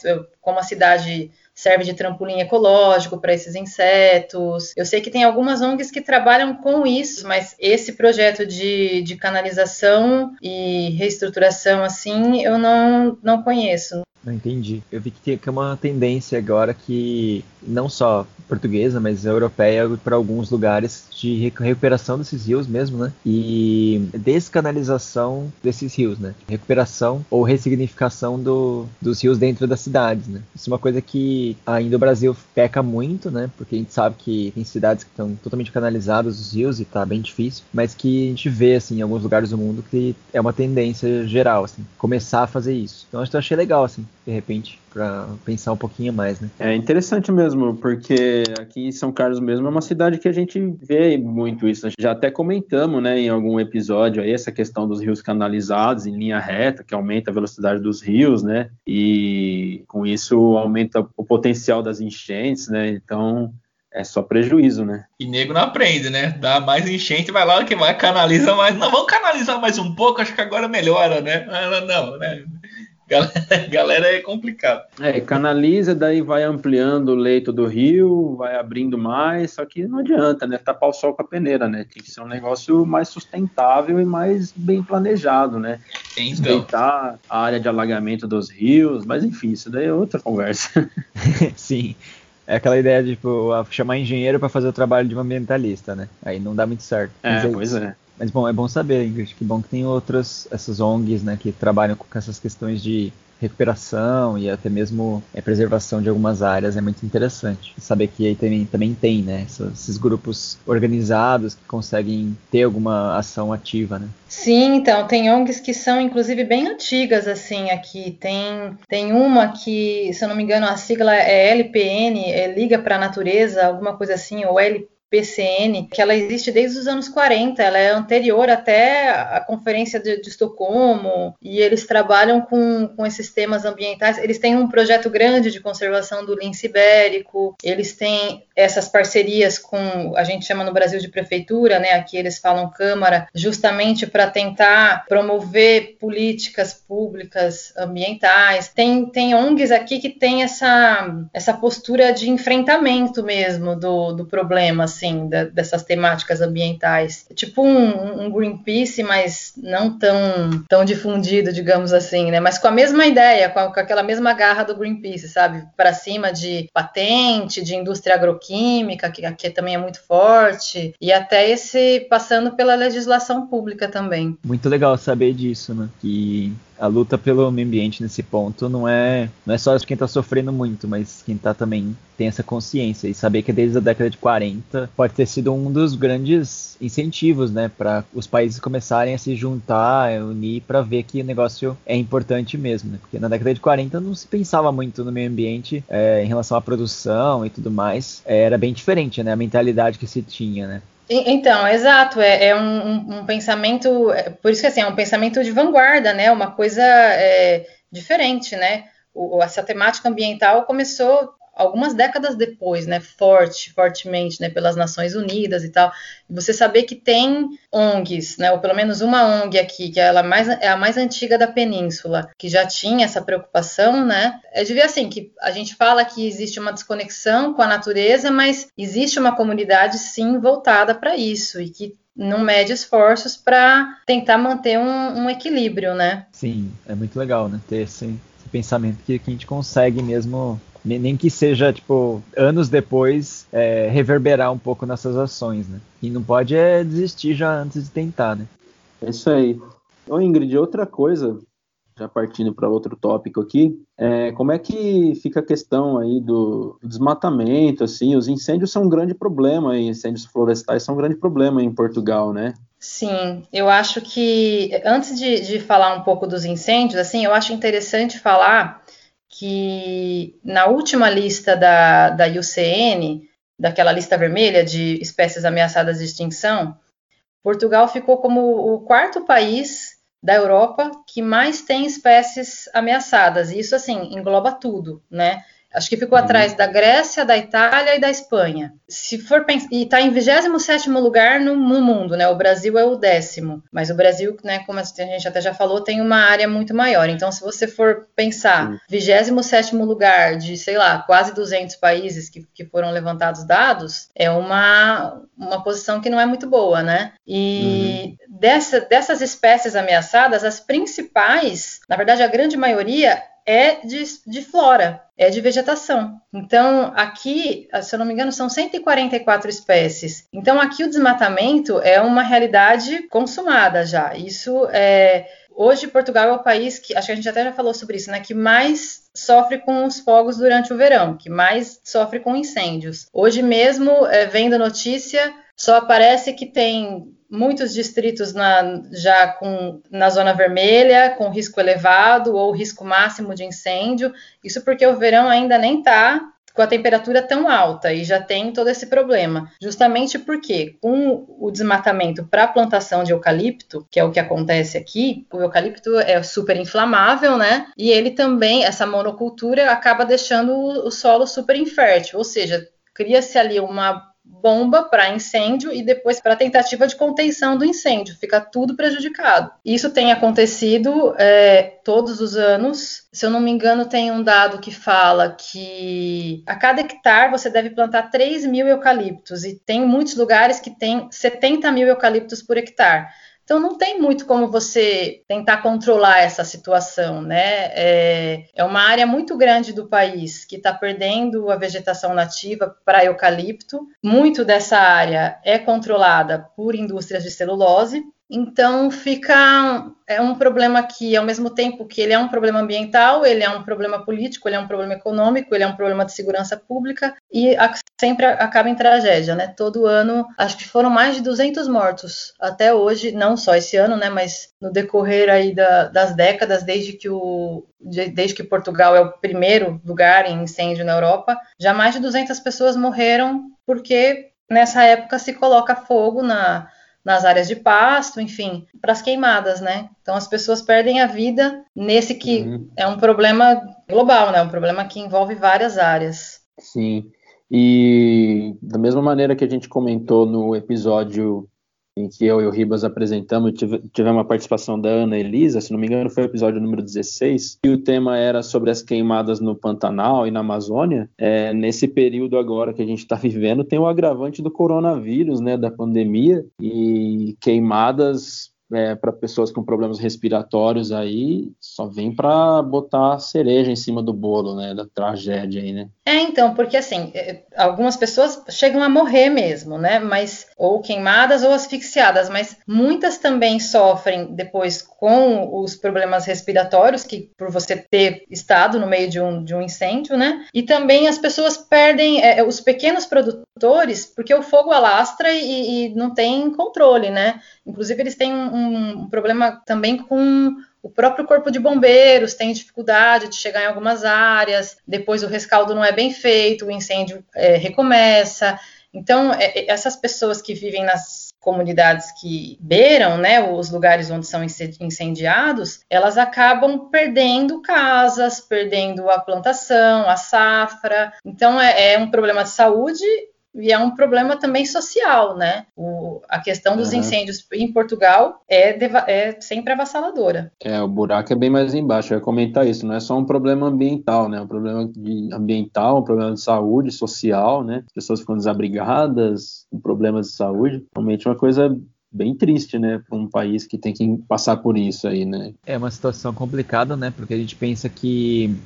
Como a cidade serve de trampolim ecológico para esses insetos. Eu sei que tem algumas ONGs que trabalham com isso, mas esse projeto de, de canalização e reestruturação assim eu não, não conheço. Não entendi. Eu vi que tem uma tendência agora que não só portuguesa, mas europeia para alguns lugares de recuperação desses rios mesmo, né? E descanalização desses rios, né? Recuperação ou ressignificação do, dos rios dentro das cidades, né? Isso é uma coisa que ainda o Brasil peca muito, né? Porque a gente sabe que tem cidades que estão totalmente canalizadas os rios e tá bem difícil, mas que a gente vê assim em alguns lugares do mundo que é uma tendência geral, assim, começar a fazer isso. Então eu achei legal assim, de repente para pensar um pouquinho mais, né? É interessante mesmo, porque aqui em São Carlos mesmo é uma cidade que a gente vê muito isso. Já até comentamos, né, em algum episódio aí essa questão dos rios canalizados em linha reta, que aumenta a velocidade dos rios, né? E com isso aumenta o potencial das enchentes, né? Então é só prejuízo, né? E nego não aprende, né? Dá mais enchente, vai lá que vai canaliza mais. Não, vamos canalizar mais um pouco, acho que agora melhora, né? Não, não, né? Galera, galera é complicado. É, canaliza, daí vai ampliando o leito do rio, vai abrindo mais, só que não adianta, né? Tapar o sol com a peneira, né? Tem que ser um negócio mais sustentável e mais bem planejado, né? Tem Respeitar a área de alagamento dos rios, mas enfim, isso daí é outra conversa. Sim. É aquela ideia de tipo, chamar engenheiro para fazer o trabalho de um ambientalista, né? Aí não dá muito certo. É, é pois é. Mas bom, é bom saber, Ingrid, que bom que tem outras, essas ONGs, né, que trabalham com essas questões de recuperação e até mesmo é, preservação de algumas áreas é muito interessante. Saber que aí também, também tem, né, esses grupos organizados que conseguem ter alguma ação ativa, né? Sim, então, tem ONGs que são inclusive bem antigas, assim, aqui. Tem, tem uma que, se eu não me engano, a sigla é LPN, é Liga para a Natureza, alguma coisa assim, ou LP PCN, que ela existe desde os anos 40, ela é anterior até à Conferência de, de Estocolmo, e eles trabalham com, com esses temas ambientais. Eles têm um projeto grande de conservação do lince ibérico, eles têm essas parcerias com, a gente chama no Brasil de prefeitura, né? Aqui eles falam Câmara, justamente para tentar promover políticas públicas ambientais. Tem, tem ONGs aqui que tem essa, essa postura de enfrentamento mesmo do, do problema, assim, da, dessas temáticas ambientais. Tipo um, um, Greenpeace, mas não tão, tão difundido, digamos assim, né? Mas com a mesma ideia, com, a, com aquela mesma garra do Greenpeace, sabe? Para cima de patente, de indústria agroquímica, que aqui também é muito forte, e até esse passando pela legislação pública também. Muito legal saber disso, né? Que a luta pelo meio ambiente nesse ponto não é, não é só quem está sofrendo muito, mas quem tá também tem essa consciência e saber que desde a década de 40 pode ter sido um dos grandes incentivos, né, para os países começarem a se juntar, unir para ver que o negócio é importante mesmo, né? Porque na década de 40 não se pensava muito no meio ambiente é, em relação à produção e tudo mais, era bem diferente, né, a mentalidade que se tinha, né? Então, exato, é, é um, um, pensamento, é, por isso que assim, é um pensamento de vanguarda, né? Uma coisa é, diferente, né? O, essa temática ambiental começou algumas décadas depois, né, forte, fortemente, né, pelas Nações Unidas e tal. Você saber que tem ONGs, né, ou pelo menos uma ONG aqui, que ela é, mais, é a mais antiga da península, que já tinha essa preocupação, né, é de ver assim, que a gente fala que existe uma desconexão com a natureza, mas existe uma comunidade, sim, voltada para isso, e que não mede esforços para tentar manter um, um, equilíbrio, né? Sim, é muito legal, né? Ter esse, esse pensamento que, que, a gente consegue mesmo nem que seja, tipo, anos depois, é, reverberar um pouco nessas ações, né? E não pode é desistir já antes de tentar, né? É isso aí. Ô Ingrid, outra coisa, já partindo para outro tópico aqui, é, como é que fica a questão aí do desmatamento, assim, os incêndios são um grande problema, aí, incêndios florestais são um grande problema em Portugal, né? Sim, eu acho que, antes de, de falar um pouco dos incêndios, assim, eu acho interessante falar que na última lista da, da IUCN, daquela lista vermelha de espécies ameaçadas de extinção, Portugal ficou como o quarto país da Europa que mais tem espécies ameaçadas. Isso, assim, engloba tudo, né? Acho que ficou uhum. atrás da Grécia, da Itália e da Espanha. Se for pensar, e está em 27 lugar no, no, mundo, né? O Brasil é o décimo, mas o Brasil, né, como a gente até já falou, tem uma área muito maior. Então, se você for pensar, uhum. 27 lugar de, sei lá, quase 200 países que, que foram levantados dados, é uma, uma posição que não é muito boa, né? E uhum. dessa, dessas espécies ameaçadas, as principais, na verdade, a grande maioria é de, de flora, é de vegetação. Então, aqui, se eu não me engano, são 144 espécies. Então, aqui o desmatamento é uma realidade consumada já. Isso é. Hoje, Portugal é o país que, acho que a gente até já falou sobre isso, né, que mais sofre com os fogos durante o verão, que mais sofre com incêndios. Hoje mesmo, é, vendo notícia, só aparece que tem muitos distritos na, já com, na zona vermelha, com risco elevado ou risco máximo de incêndio. Isso porque o verão ainda nem está com a temperatura tão alta e já tem todo esse problema. Justamente porque, com o desmatamento para a plantação de eucalipto, que é o que acontece aqui, o eucalipto é super inflamável, né? E ele também, essa monocultura, acaba deixando o solo super infértil, ou seja, cria-se ali uma bomba para incêndio e depois para tentativa de contenção do incêndio. Fica tudo prejudicado. Isso tem acontecido é, todos os anos. Se eu não me engano, tem um dado que fala que a cada hectare você deve plantar 3 mil eucaliptos e tem muitos lugares que tem 70 mil eucaliptos por hectare. Então não tem muito como você tentar controlar essa situação, né? É, é uma área muito grande do país que está perdendo a vegetação nativa para eucalipto. Muito dessa área é controlada por indústrias de celulose. Então fica é um problema que, ao mesmo tempo que ele é um problema ambiental, ele é um problema político, ele é um problema econômico, ele é um problema de segurança pública e sempre acaba em tragédia, né? Todo ano, acho que foram mais de 200 mortos até hoje, não só esse ano, né? Mas no decorrer aí da, das décadas, desde que o desde que Portugal é o primeiro lugar em incêndio na Europa, já mais de 200 pessoas morreram porque nessa época se coloca fogo na nas áreas de pasto, enfim, para as queimadas, né? Então as pessoas perdem a vida nesse que uhum. é um problema global, né? Um problema que envolve várias áreas. Sim. E da mesma maneira que a gente comentou no episódio em que eu e o Ribas apresentamos, tive, tivemos uma participação da Ana Elisa, se não me engano foi o episódio número 16, e o tema era sobre as queimadas no Pantanal e na Amazônia. É, nesse período agora que a gente está vivendo, tem o agravante do coronavírus, né, da pandemia, e queimadas é, para pessoas com problemas respiratórios aí só vem para botar cereja em cima do bolo, né, da tragédia aí, né? É, então, porque assim, é, algumas pessoas chegam a morrer mesmo, né, mas ou queimadas ou asfixiadas, mas muitas também sofrem depois com os problemas respiratórios que por você ter estado no meio de um, de um incêndio, né? E também as pessoas perdem é, os pequenos produtores porque o fogo alastra e, e não tem controle, né? Inclusive eles têm um, um, problema também com o próprio corpo de bombeiros tem dificuldade de chegar em algumas áreas, depois o rescaldo não é bem feito, o incêndio é, recomeça. Então, é essas pessoas que vivem nas comunidades que beiram, né, os lugares onde são incendiados, elas acabam perdendo casas, perdendo a plantação, a safra. Então, é, é um problema de saúde e é um problema também social, né? O, a questão dos uhum. incêndios em Portugal é, é, sempre avassaladora. É, o buraco é bem mais embaixo. Eu ia comentar isso. Não é só um problema ambiental, né? É um problema de, ambiental, um problema de saúde, social, né? As pessoas ficam desabrigadas, com problemas de saúde. Realmente é uma coisa bem triste, né, para um país que tem que passar por isso aí, né? É uma situação complicada, né? Porque a gente pensa que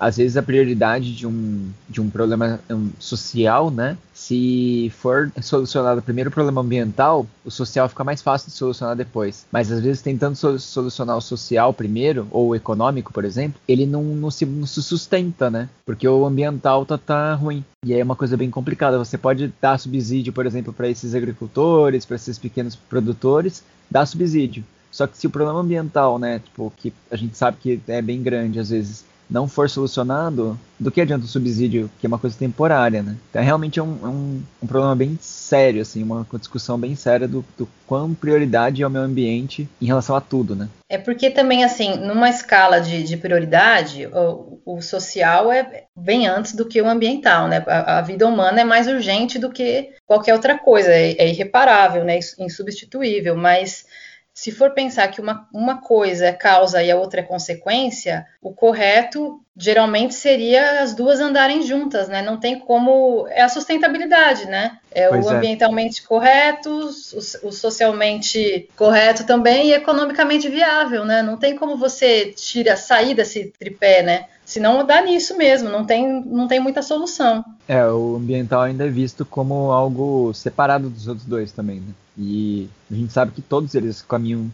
às vezes a prioridade de um, de um problema social, né? Se for solucionado primeiro o problema ambiental, o social fica mais fácil de solucionar depois. Mas às vezes tentando solucionar o social primeiro, ou o econômico, por exemplo, ele não, não, se, não se sustenta, né? Porque o ambiental tá, tá ruim. E aí é uma coisa bem complicada. Você pode dar subsídio, por exemplo, para esses agricultores, para esses pequenos produtores, dar subsídio. Só que se o problema ambiental, né, tipo, que a gente sabe que é bem grande às vezes, não for solucionado, do que adianta o subsídio, que é uma coisa temporária, né? Então, realmente é um, é um, um problema bem sério, assim, uma discussão bem séria do, do quão prioridade é o meio ambiente em relação a tudo, né? É porque também, assim, numa escala de, de prioridade, o, o, social é bem antes do que o ambiental, né? A, a, vida humana é mais urgente do que qualquer outra coisa, é, é irreparável, né? Insubstituível, mas se for pensar que uma, uma coisa é causa e a outra é consequência, o correto geralmente seria as duas andarem juntas, né? Não tem como. É a sustentabilidade, né? É pois o é. ambientalmente correto, o, o, socialmente correto também e economicamente viável, né? Não tem como você tira, sair desse tripé, né? Senão dá nisso mesmo, não tem, não tem muita solução. É, o ambiental ainda é visto como algo separado dos outros dois também, né? E a gente sabe que todos eles caminham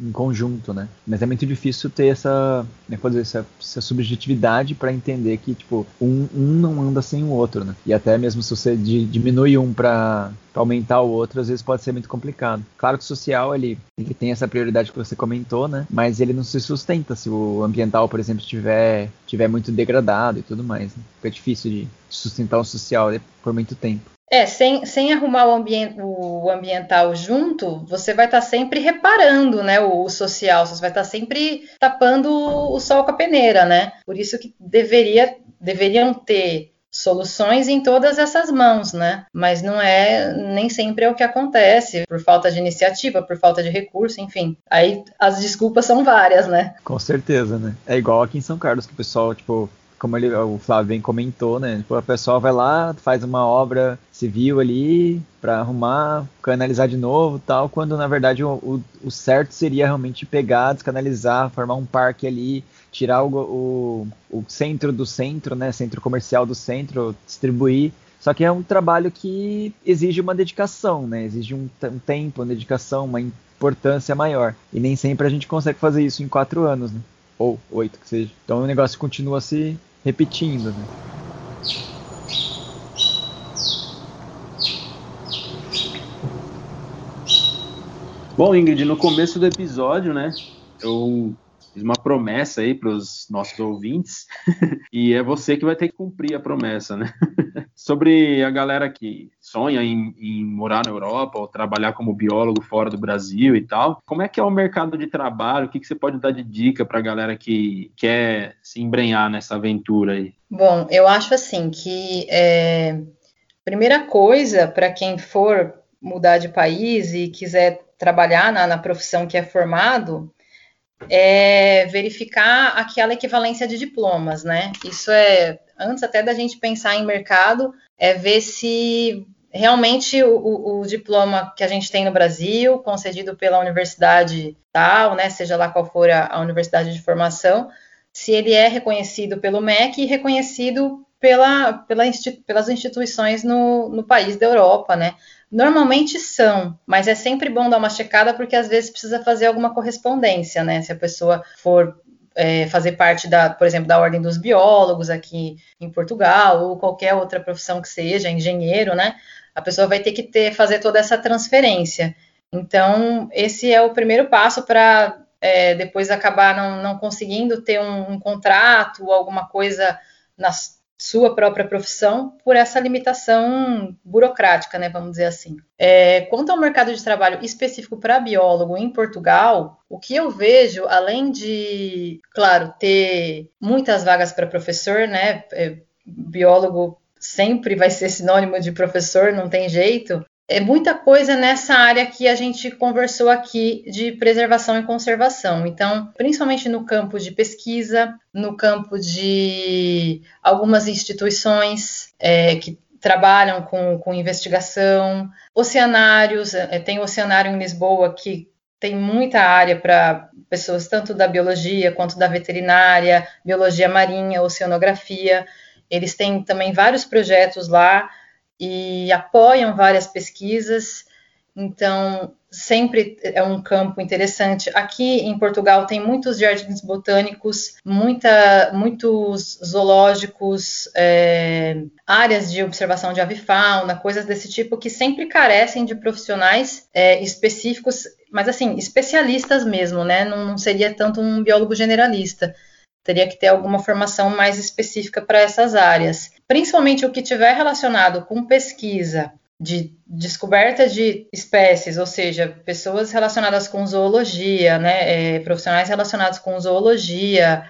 em conjunto, né? Mas é muito difícil ter essa, né, dizer, essa, essa subjetividade para entender que, tipo, um, um não anda sem o outro, né? E até mesmo se você diminui um para aumentar o outro, às vezes pode ser muito complicado. Claro que o social, ele, ele tem essa prioridade que você comentou, né? Mas ele não se sustenta se o ambiental, por exemplo, estiver tiver muito degradado e tudo mais. Né? Fica difícil de sustentar o social por muito tempo. É, sem, sem arrumar o, ambient, o ambiental junto, você vai estar tá sempre reparando, né, o, o, social, você vai estar tá sempre tapando o sol com a peneira, né? Por isso que deveria, deveriam ter soluções em todas essas mãos, né? Mas não é nem sempre é o que acontece, por falta de iniciativa, por falta de recurso, enfim. Aí as desculpas são várias, né? Com certeza, né? É igual aqui em São Carlos que o pessoal, tipo, como ele, o Flávio comentou, né? Tipo, a pessoa vai lá, faz uma obra civil ali para arrumar, canalizar de novo tal, quando na verdade o, o, certo seria realmente pegar, descanalizar, formar um parque ali, tirar o, o, o centro do centro, né? Centro comercial do centro, distribuir. Só que é um trabalho que exige uma dedicação, né? Exige um, um tempo, uma dedicação, uma importância maior. E nem sempre a gente consegue fazer isso em quatro anos, né? Ou oito que seja. Então o negócio continua se repetindo, né? Bom, Ingrid, no começo do episódio, né, eu fiz uma promessa aí para os nossos ouvintes e é você que vai ter que cumprir a promessa, né? Sobre a galera que sonha em, em, morar na Europa ou trabalhar como biólogo fora do Brasil e tal, como é que é o mercado de trabalho? O que, que você pode dar de dica para a galera que quer se embrenhar nessa aventura aí? Bom, eu acho assim que é, primeira coisa para quem for mudar de país e quiser trabalhar na, na profissão que é formado, é verificar aquela equivalência de diplomas, né? Isso é, antes até da gente pensar em mercado, é ver se realmente o, o, o, diploma que a gente tem no Brasil, concedido pela universidade tal, né, seja lá qual for a, a universidade de formação, se ele é reconhecido pelo MEC e reconhecido pela, pela pelas instituições no, no país da Europa, né? Normalmente são, mas é sempre bom dar uma checada porque às vezes precisa fazer alguma correspondência, né? Se a pessoa for é, fazer parte da, por exemplo, da ordem dos biólogos aqui em Portugal ou qualquer outra profissão que seja, engenheiro, né? A pessoa vai ter que ter fazer toda essa transferência. Então, esse é o primeiro passo para é, depois acabar não, não conseguindo ter um, um contrato alguma coisa nas sua própria profissão por essa limitação burocrática, né, vamos dizer assim. É, quanto ao mercado de trabalho específico para biólogo em Portugal, o que eu vejo, além de, claro, ter muitas vagas para professor, né, é, biólogo sempre vai ser sinônimo de professor, não tem jeito é muita coisa nessa área que a gente conversou aqui de preservação e conservação. Então, principalmente no campo de pesquisa, no campo de algumas instituições é, que trabalham com, com investigação, oceanários, é, tem o oceanário em Lisboa que tem muita área para pessoas tanto da biologia quanto da veterinária, biologia marinha, oceanografia. Eles têm também vários projetos lá e apoiam várias pesquisas, então sempre é um campo interessante. Aqui em Portugal tem muitos jardins botânicos, muita, muitos zoológicos, é, áreas de observação de avifauna, coisas desse tipo que sempre carecem de profissionais é, específicos, mas assim especialistas mesmo, né? Não, não seria tanto um biólogo generalista. teria que ter alguma formação mais específica para essas áreas. Principalmente o que tiver relacionado com pesquisa de descoberta de espécies, ou seja, pessoas relacionadas com zoologia, né, é, profissionais relacionados com zoologia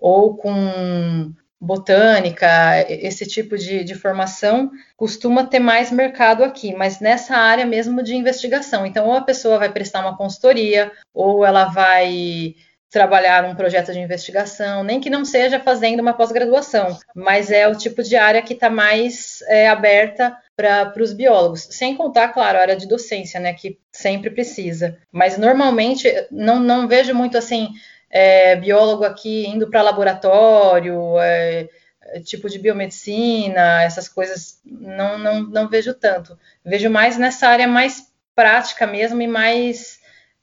ou com botânica, esse tipo de, de, formação costuma ter mais mercado aqui, mas nessa área mesmo de investigação. Então, ou a pessoa vai prestar uma consultoria, ou ela vai trabalhar um projeto de investigação, nem que não seja fazendo uma pós-graduação, mas é o tipo de área que está mais é, aberta para os biólogos, sem contar, claro, a área de docência, né, que sempre precisa. Mas normalmente não, não vejo muito assim é, biólogo aqui indo para laboratório, é, é, tipo de biomedicina, essas coisas, não, não, não vejo tanto. Vejo mais nessa área mais prática mesmo e mais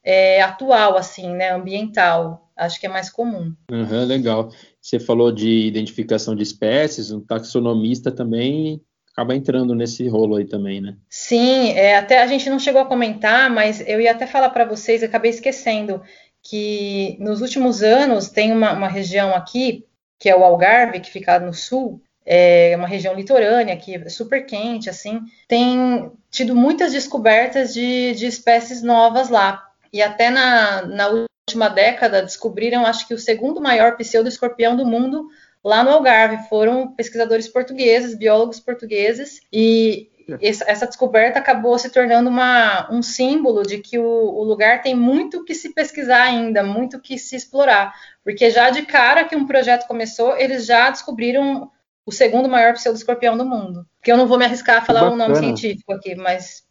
é, atual, assim, né, ambiental. Acho que é mais comum. Uhum, legal. Você falou de identificação de espécies, um taxonomista também acaba entrando nesse rolo aí também, né? Sim, é, até a gente não chegou a comentar, mas eu ia até falar para vocês, acabei esquecendo, que nos últimos anos tem uma, uma, região aqui, que é o Algarve, que fica no sul, é uma região litorânea, que é super quente, assim, tem tido muitas descobertas de, de espécies novas lá. E até na, na última década descobriram, acho que o segundo maior pseudo-escorpião do mundo lá no Algarve. Foram pesquisadores portugueses, biólogos portugueses, e essa descoberta acabou se tornando uma, um símbolo de que o, o, lugar tem muito que se pesquisar ainda, muito que se explorar. Porque já de cara que um projeto começou, eles já descobriram o segundo maior pseudo-escorpião do mundo. Que eu não vou me arriscar a falar o um nome científico aqui, mas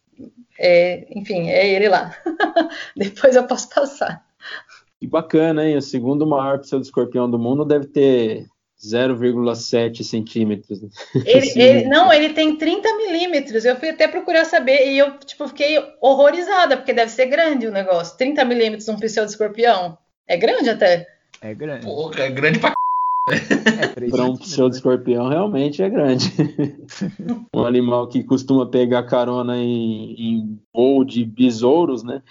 é, enfim, é ele lá. Depois eu posso passar. Que bacana, hein? O segundo maior pseudo-escorpião do mundo deve ter 0,7 centímetros. Ele, ele, não, ele tem 30 milímetros. Eu fui até procurar saber e eu tipo, fiquei horrorizada, porque deve ser grande o negócio. 30 milímetros um pseudo-escorpião. É grande até. É grande. Porra, é grande pra é, para um pseudo-escorpião realmente é grande. um animal que costuma pegar carona em, em voo de besouros, né?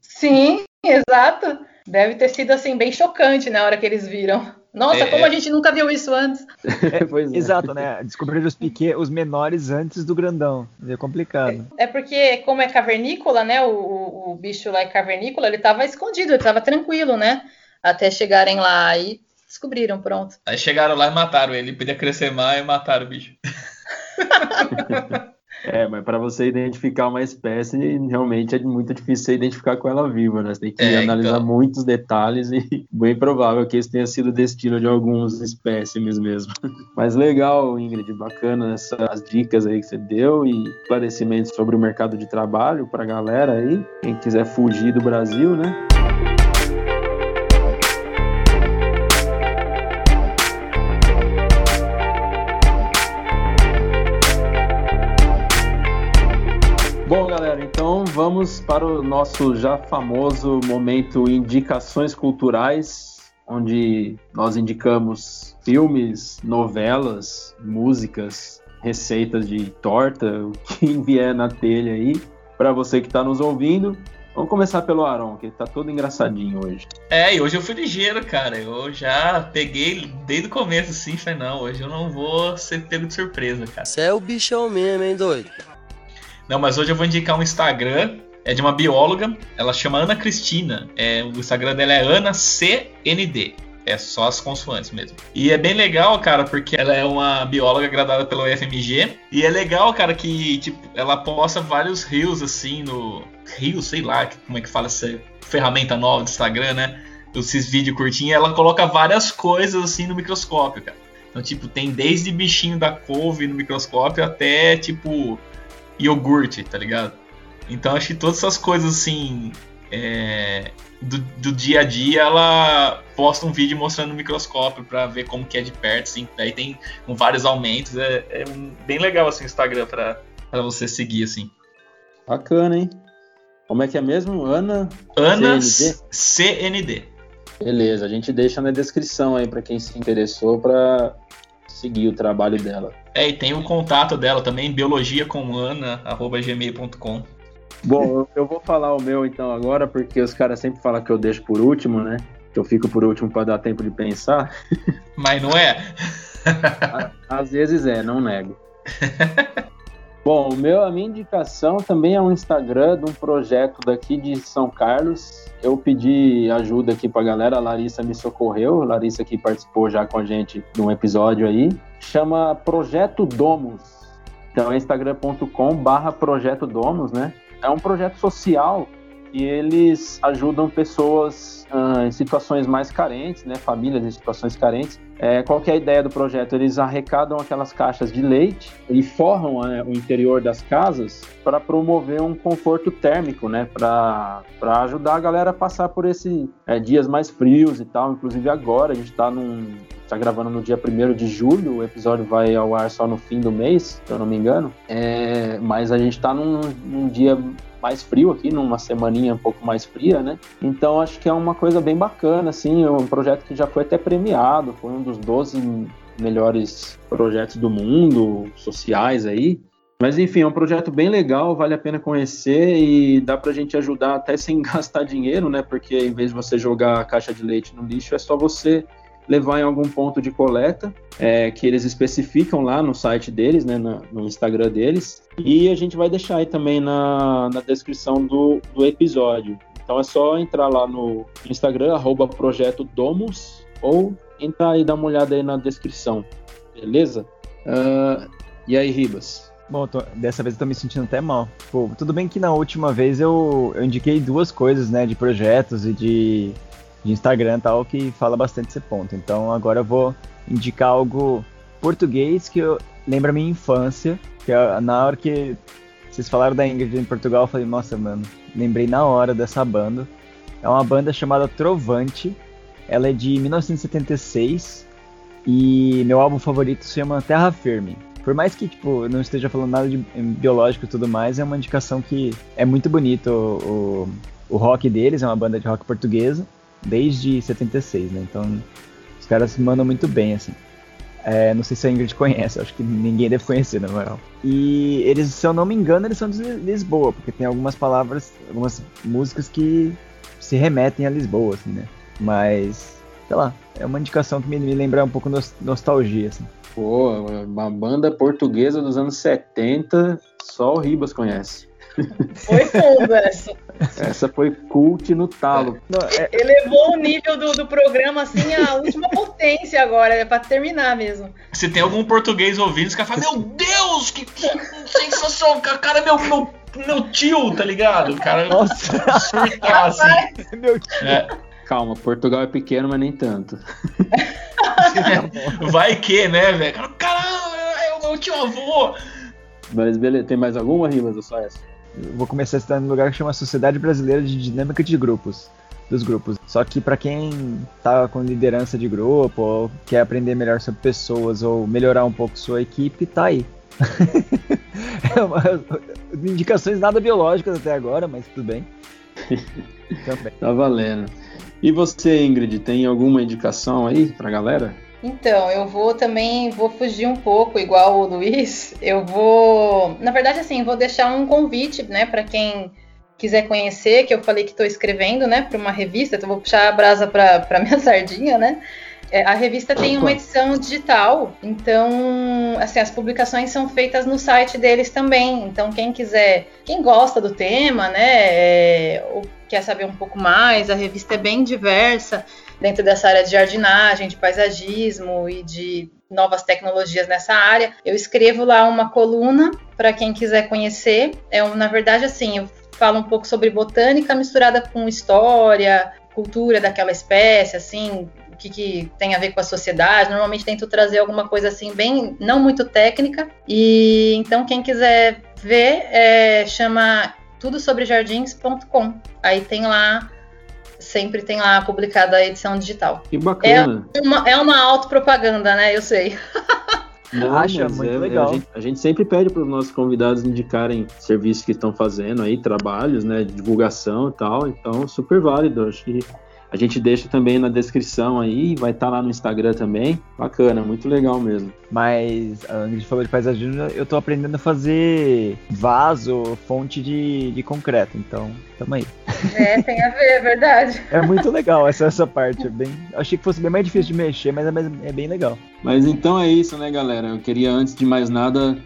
Sim, exato. Deve ter sido assim bem chocante na hora que eles viram. Nossa, é, como a gente nunca viu isso antes. É, é. Exato, né? Descobrir os piquet, os menores antes do grandão. É complicado. É, é porque, como é cavernícola, né? O, o, o, bicho lá é cavernícola, ele tava escondido, ele tava tranquilo, né? Até chegarem lá e descobriram, pronto. Aí chegaram lá e mataram ele. Podia crescer mais e mataram o bicho. É, mas para você identificar uma espécie, realmente é muito difícil você identificar com ela viva, né? Você tem que é, analisar então... muitos detalhes e bem provável que esse tenha sido o destino de alguns espécimes mesmo. Mas legal, Ingrid, bacana essas dicas aí que você deu e esclarecimentos sobre o mercado de trabalho para a galera aí, quem quiser fugir do Brasil, né? Vamos para o nosso já famoso momento Indicações Culturais, onde nós indicamos filmes, novelas, músicas, receitas de torta, o que vier na telha aí, para você que está nos ouvindo. Vamos começar pelo Aron, que ele tá todo engraçadinho hoje. É, e hoje eu fui ligeiro, cara. Eu já peguei desde o começo assim, falei, não, hoje eu não vou ser pego de surpresa, cara. Você é o bichão mesmo, hein, doido? Não, mas hoje eu vou indicar um Instagram. É de uma bióloga. Ela chama Ana Cristina. É, o Instagram dela é AnaCND. É só as consoantes mesmo. E é bem legal, cara, porque ela é uma bióloga gradada pela UFMG. E é legal, cara, que tipo, ela posta vários rios assim no. Rios, sei lá, como é que fala essa ferramenta nova do Instagram, né? Esses vídeos curtinhos, ela coloca várias coisas assim no microscópio, cara. Então, tipo, tem desde bichinho da couve no microscópio até, tipo, iogurte, tá ligado? Então acho que todas essas coisas assim é, do, do, dia a dia ela posta um vídeo mostrando o microscópio para ver como que é de perto, assim. Daí tem com vários aumentos, é, é bem legal assim o Instagram para você seguir assim. Bacana, hein? Como é que é mesmo? Ana Ana CND. CND. Beleza, a gente deixa na descrição aí para quem se interessou para seguir o trabalho dela. É, e tem o contato dela também, biologiacomana.gmail.com. Bom, eu vou falar o meu então agora, porque os caras sempre falam que eu deixo por último, né? que eu fico por último para dar tempo de pensar. Mas não é? Às vezes é, não nego. Bom, meu, a minha indicação também é um Instagram de um projeto daqui de São Carlos. Eu pedi ajuda aqui pra galera, a Larissa me socorreu, a Larissa que participou já com a gente de um episódio aí. Chama Projeto Domus. Então é instagram.com barra Projeto Domus, né? É um projeto social e eles ajudam pessoas uh, em situações mais carentes, né, famílias em situações carentes. É, qual é a ideia do projeto? Eles arrecadam aquelas caixas de leite e forram uh, o interior das casas para promover um conforto térmico, né, para ajudar a galera a passar por esses é, dias mais frios e tal. Inclusive agora a gente está num está gravando no dia 1 de julho, o episódio vai ao ar só no fim do mês, se eu não me engano. É, mas a gente está num, num, dia mais frio aqui, numa semaninha um pouco mais fria, né? Então acho que é uma coisa bem bacana, assim, é um projeto que já foi até premiado, foi um dos 12 melhores projetos do mundo, sociais aí. Mas enfim, é um projeto bem legal, vale a pena conhecer e dá pra gente ajudar até sem gastar dinheiro, né? Porque em vez de você jogar a caixa de leite no lixo, é só você levar em algum ponto de coleta é, que eles especificam lá no site deles, né, no, Instagram deles. E a gente vai deixar aí também na, na descrição do, do episódio. Então é só entrar lá no Instagram, arroba Projeto Domus, ou entrar e dar uma olhada aí na descrição, beleza? Uh, e aí, Ribas? Bom, tô, dessa vez eu tô me sentindo até mal. Pô, tudo bem que na última vez eu, eu indiquei duas coisas, né, de projetos e de de Instagram tal que fala bastante esse ponto. Então agora eu vou indicar algo português que eu, lembra minha infância, que eu, na hora que vocês falaram da Ingrid em Portugal, eu falei, nossa, mano, lembrei na hora dessa banda. É uma banda chamada Trovante. Ela é de 1976 e meu álbum favorito se chama Terra Firme. Por mais que tipo, eu não esteja falando nada de biológico e tudo mais, é uma indicação que é muito bonito o, o, o rock deles, é uma banda de rock portuguesa desde 76, né? Então os caras se mandam muito bem, assim. É, não sei se a Ingrid conhece, acho que ninguém deve conhecer, na moral. E eles, se eu não me engano, eles são de Lisboa, porque tem algumas palavras, algumas músicas que se remetem a Lisboa, assim, né? Mas, sei lá, é uma indicação que me, me lembra um pouco nos, nostalgia, assim. Pô, uma banda portuguesa dos anos 70, só o Ribas conhece. Foi fundo essa. Essa foi cult no talo. Não, é... Elevou o nível do, do programa, assim, a última potência agora, é pra terminar mesmo. Se tem algum português ouvindo, os caras falam, meu Deus, que, que sensação, cara, meu, meu, meu tio, tá ligado? O cara Nossa. surtar, assim. meu tio. É. Calma, Portugal é pequeno, mas nem tanto. Vai que, né, velho? Caramba, é o meu tio avô. Mas beleza, tem mais alguma, Rimas, ou só essa? Vou começar a citar no lugar que chama Sociedade Brasileira de Dinâmica de Grupos. Dos grupos. Só que para quem tá com liderança de grupo, ou quer aprender melhor sobre pessoas, ou melhorar um pouco sua equipe, tá aí. é uma, indicações nada biológicas até agora, mas tudo bem. Tá valendo. E você, Ingrid, tem alguma indicação aí pra galera? Então, eu vou também, vou fugir um pouco, igual o Luiz. Eu vou, na verdade, assim, vou deixar um convite, né, para quem quiser conhecer, que eu falei que estou escrevendo, né, para uma revista. Então, vou puxar a brasa para minha sardinha, né. É, a revista tem uma edição digital, então, assim, as publicações são feitas no site deles também. Então, quem quiser, quem gosta do tema, né, é, ou quer saber um pouco mais, a revista é bem diversa dentro dessa área de jardinagem, de paisagismo e de novas tecnologias nessa área. Eu escrevo lá uma coluna para quem quiser conhecer. É, na verdade, assim, eu falo um pouco sobre botânica misturada com história, cultura daquela espécie, assim, o que, que, tem a ver com a sociedade. Normalmente tento trazer alguma coisa assim bem, não muito técnica. E então quem quiser ver, é, chama tudo sobre jardins.com. Aí tem lá sempre tem lá publicada a edição digital. Que bacana. É uma, é uma autopropaganda, né? Eu sei. Não, Acha muito é, legal. A gente, a gente, sempre pede para os nossos convidados indicarem serviços que estão fazendo aí, trabalhos, né, divulgação e tal. Então, super válido. Acho que A gente deixa também na descrição aí, vai estar tá lá no Instagram também. Bacana, muito legal mesmo. Mas a Ingrid falou de paisagismo, eu tô aprendendo a fazer vaso, fonte de, de concreto, então tamo aí. É, tem a ver, é verdade. É muito legal essa, essa parte. É bem, achei que fosse bem mais difícil de mexer, mas é, é bem legal. Mas então é isso, né, galera? Eu queria, antes de mais nada,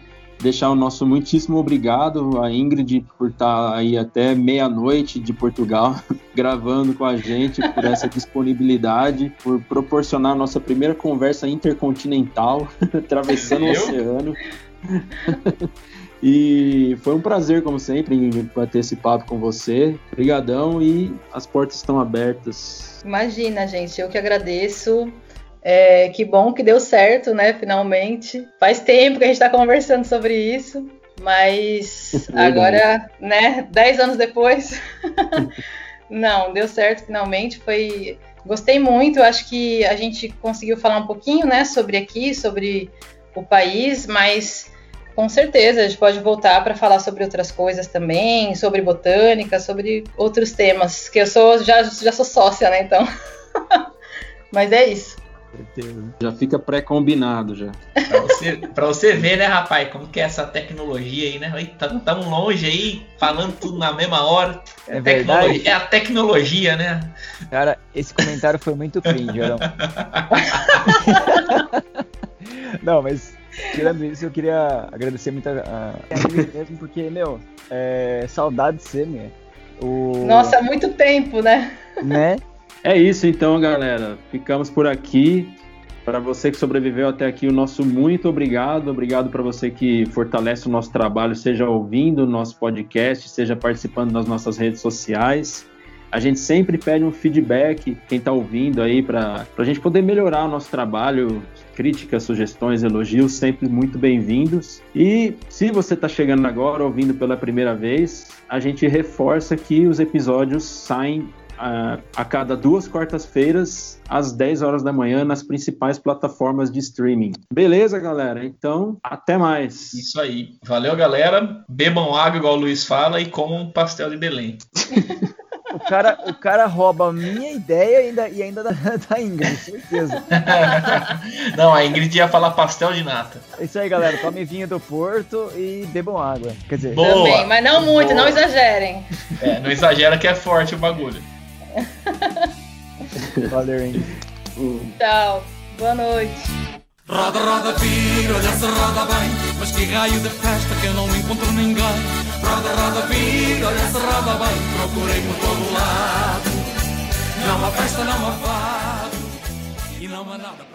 deixar o nosso muitíssimo obrigado a Ingrid por estar aí até meia-noite de Portugal gravando com a gente, por essa disponibilidade, por proporcionar a nossa primeira conversa intercontinental, atravessando o oceano. E foi um prazer, como sempre, bater esse papo com você. Obrigadão e as portas estão abertas. Imagina, gente, eu que agradeço. É, que bom que deu certo, né? Finalmente. Faz tempo que a gente está conversando sobre isso, mas agora, né? Dez anos depois, não, deu certo finalmente. Foi, gostei muito. Acho que a gente conseguiu falar um pouquinho, né? Sobre aqui, sobre o país, mas com certeza a gente pode voltar para falar sobre outras coisas também, sobre botânica, sobre outros temas. Que eu sou já já sou sócia, né? Então, mas é isso certeza. Já fica pré-combinado já. Pra você, pra você ver, né, rapaz, como que é essa tecnologia aí, né? Estamos tá, longe aí, falando tudo na mesma hora. É, é verdade. É a tecnologia, né? Cara, esse comentário foi muito cringe, não. não, mas tirando isso, eu queria agradecer muito a, a mesmo, porque, meu, é, saudade de ser, meu. O... Nossa, muito tempo, né? Né? É isso então, galera. Ficamos por aqui. Para você que sobreviveu até aqui, o nosso muito obrigado. Obrigado para você que fortalece o nosso trabalho, seja ouvindo o nosso podcast, seja participando das nossas redes sociais. A gente sempre pede um feedback, quem está ouvindo aí, para a gente poder melhorar o nosso trabalho. Críticas, sugestões, elogios, sempre muito bem-vindos. E se você está chegando agora, ouvindo pela primeira vez, a gente reforça que os episódios saem a, a cada duas quartas-feiras, às 10 horas da manhã, nas principais plataformas de streaming. Beleza, galera? Então, até mais. Isso aí. Valeu, galera. Bebam água, igual o Luiz fala, e comam um pastel de Belém. O cara, o cara rouba a minha ideia e ainda, e ainda da, da Ingrid, certeza. Não, a Ingrid ia falar pastel de nata. É isso aí, galera. Tomem vinho do Porto e bebam água. Quer dizer, Boa. Também, mas não muito, Boa. não exagerem. É, não exagera que é forte o bagulho. Valeu, hein? Tchau. Boa noite. Roda, roda, vira, olha se roda bem Mas que raio de festa que eu não encontro ninguém Roda, roda, vira, olha se roda bem Procurei por todo lado Não há festa, não há fado E não há nada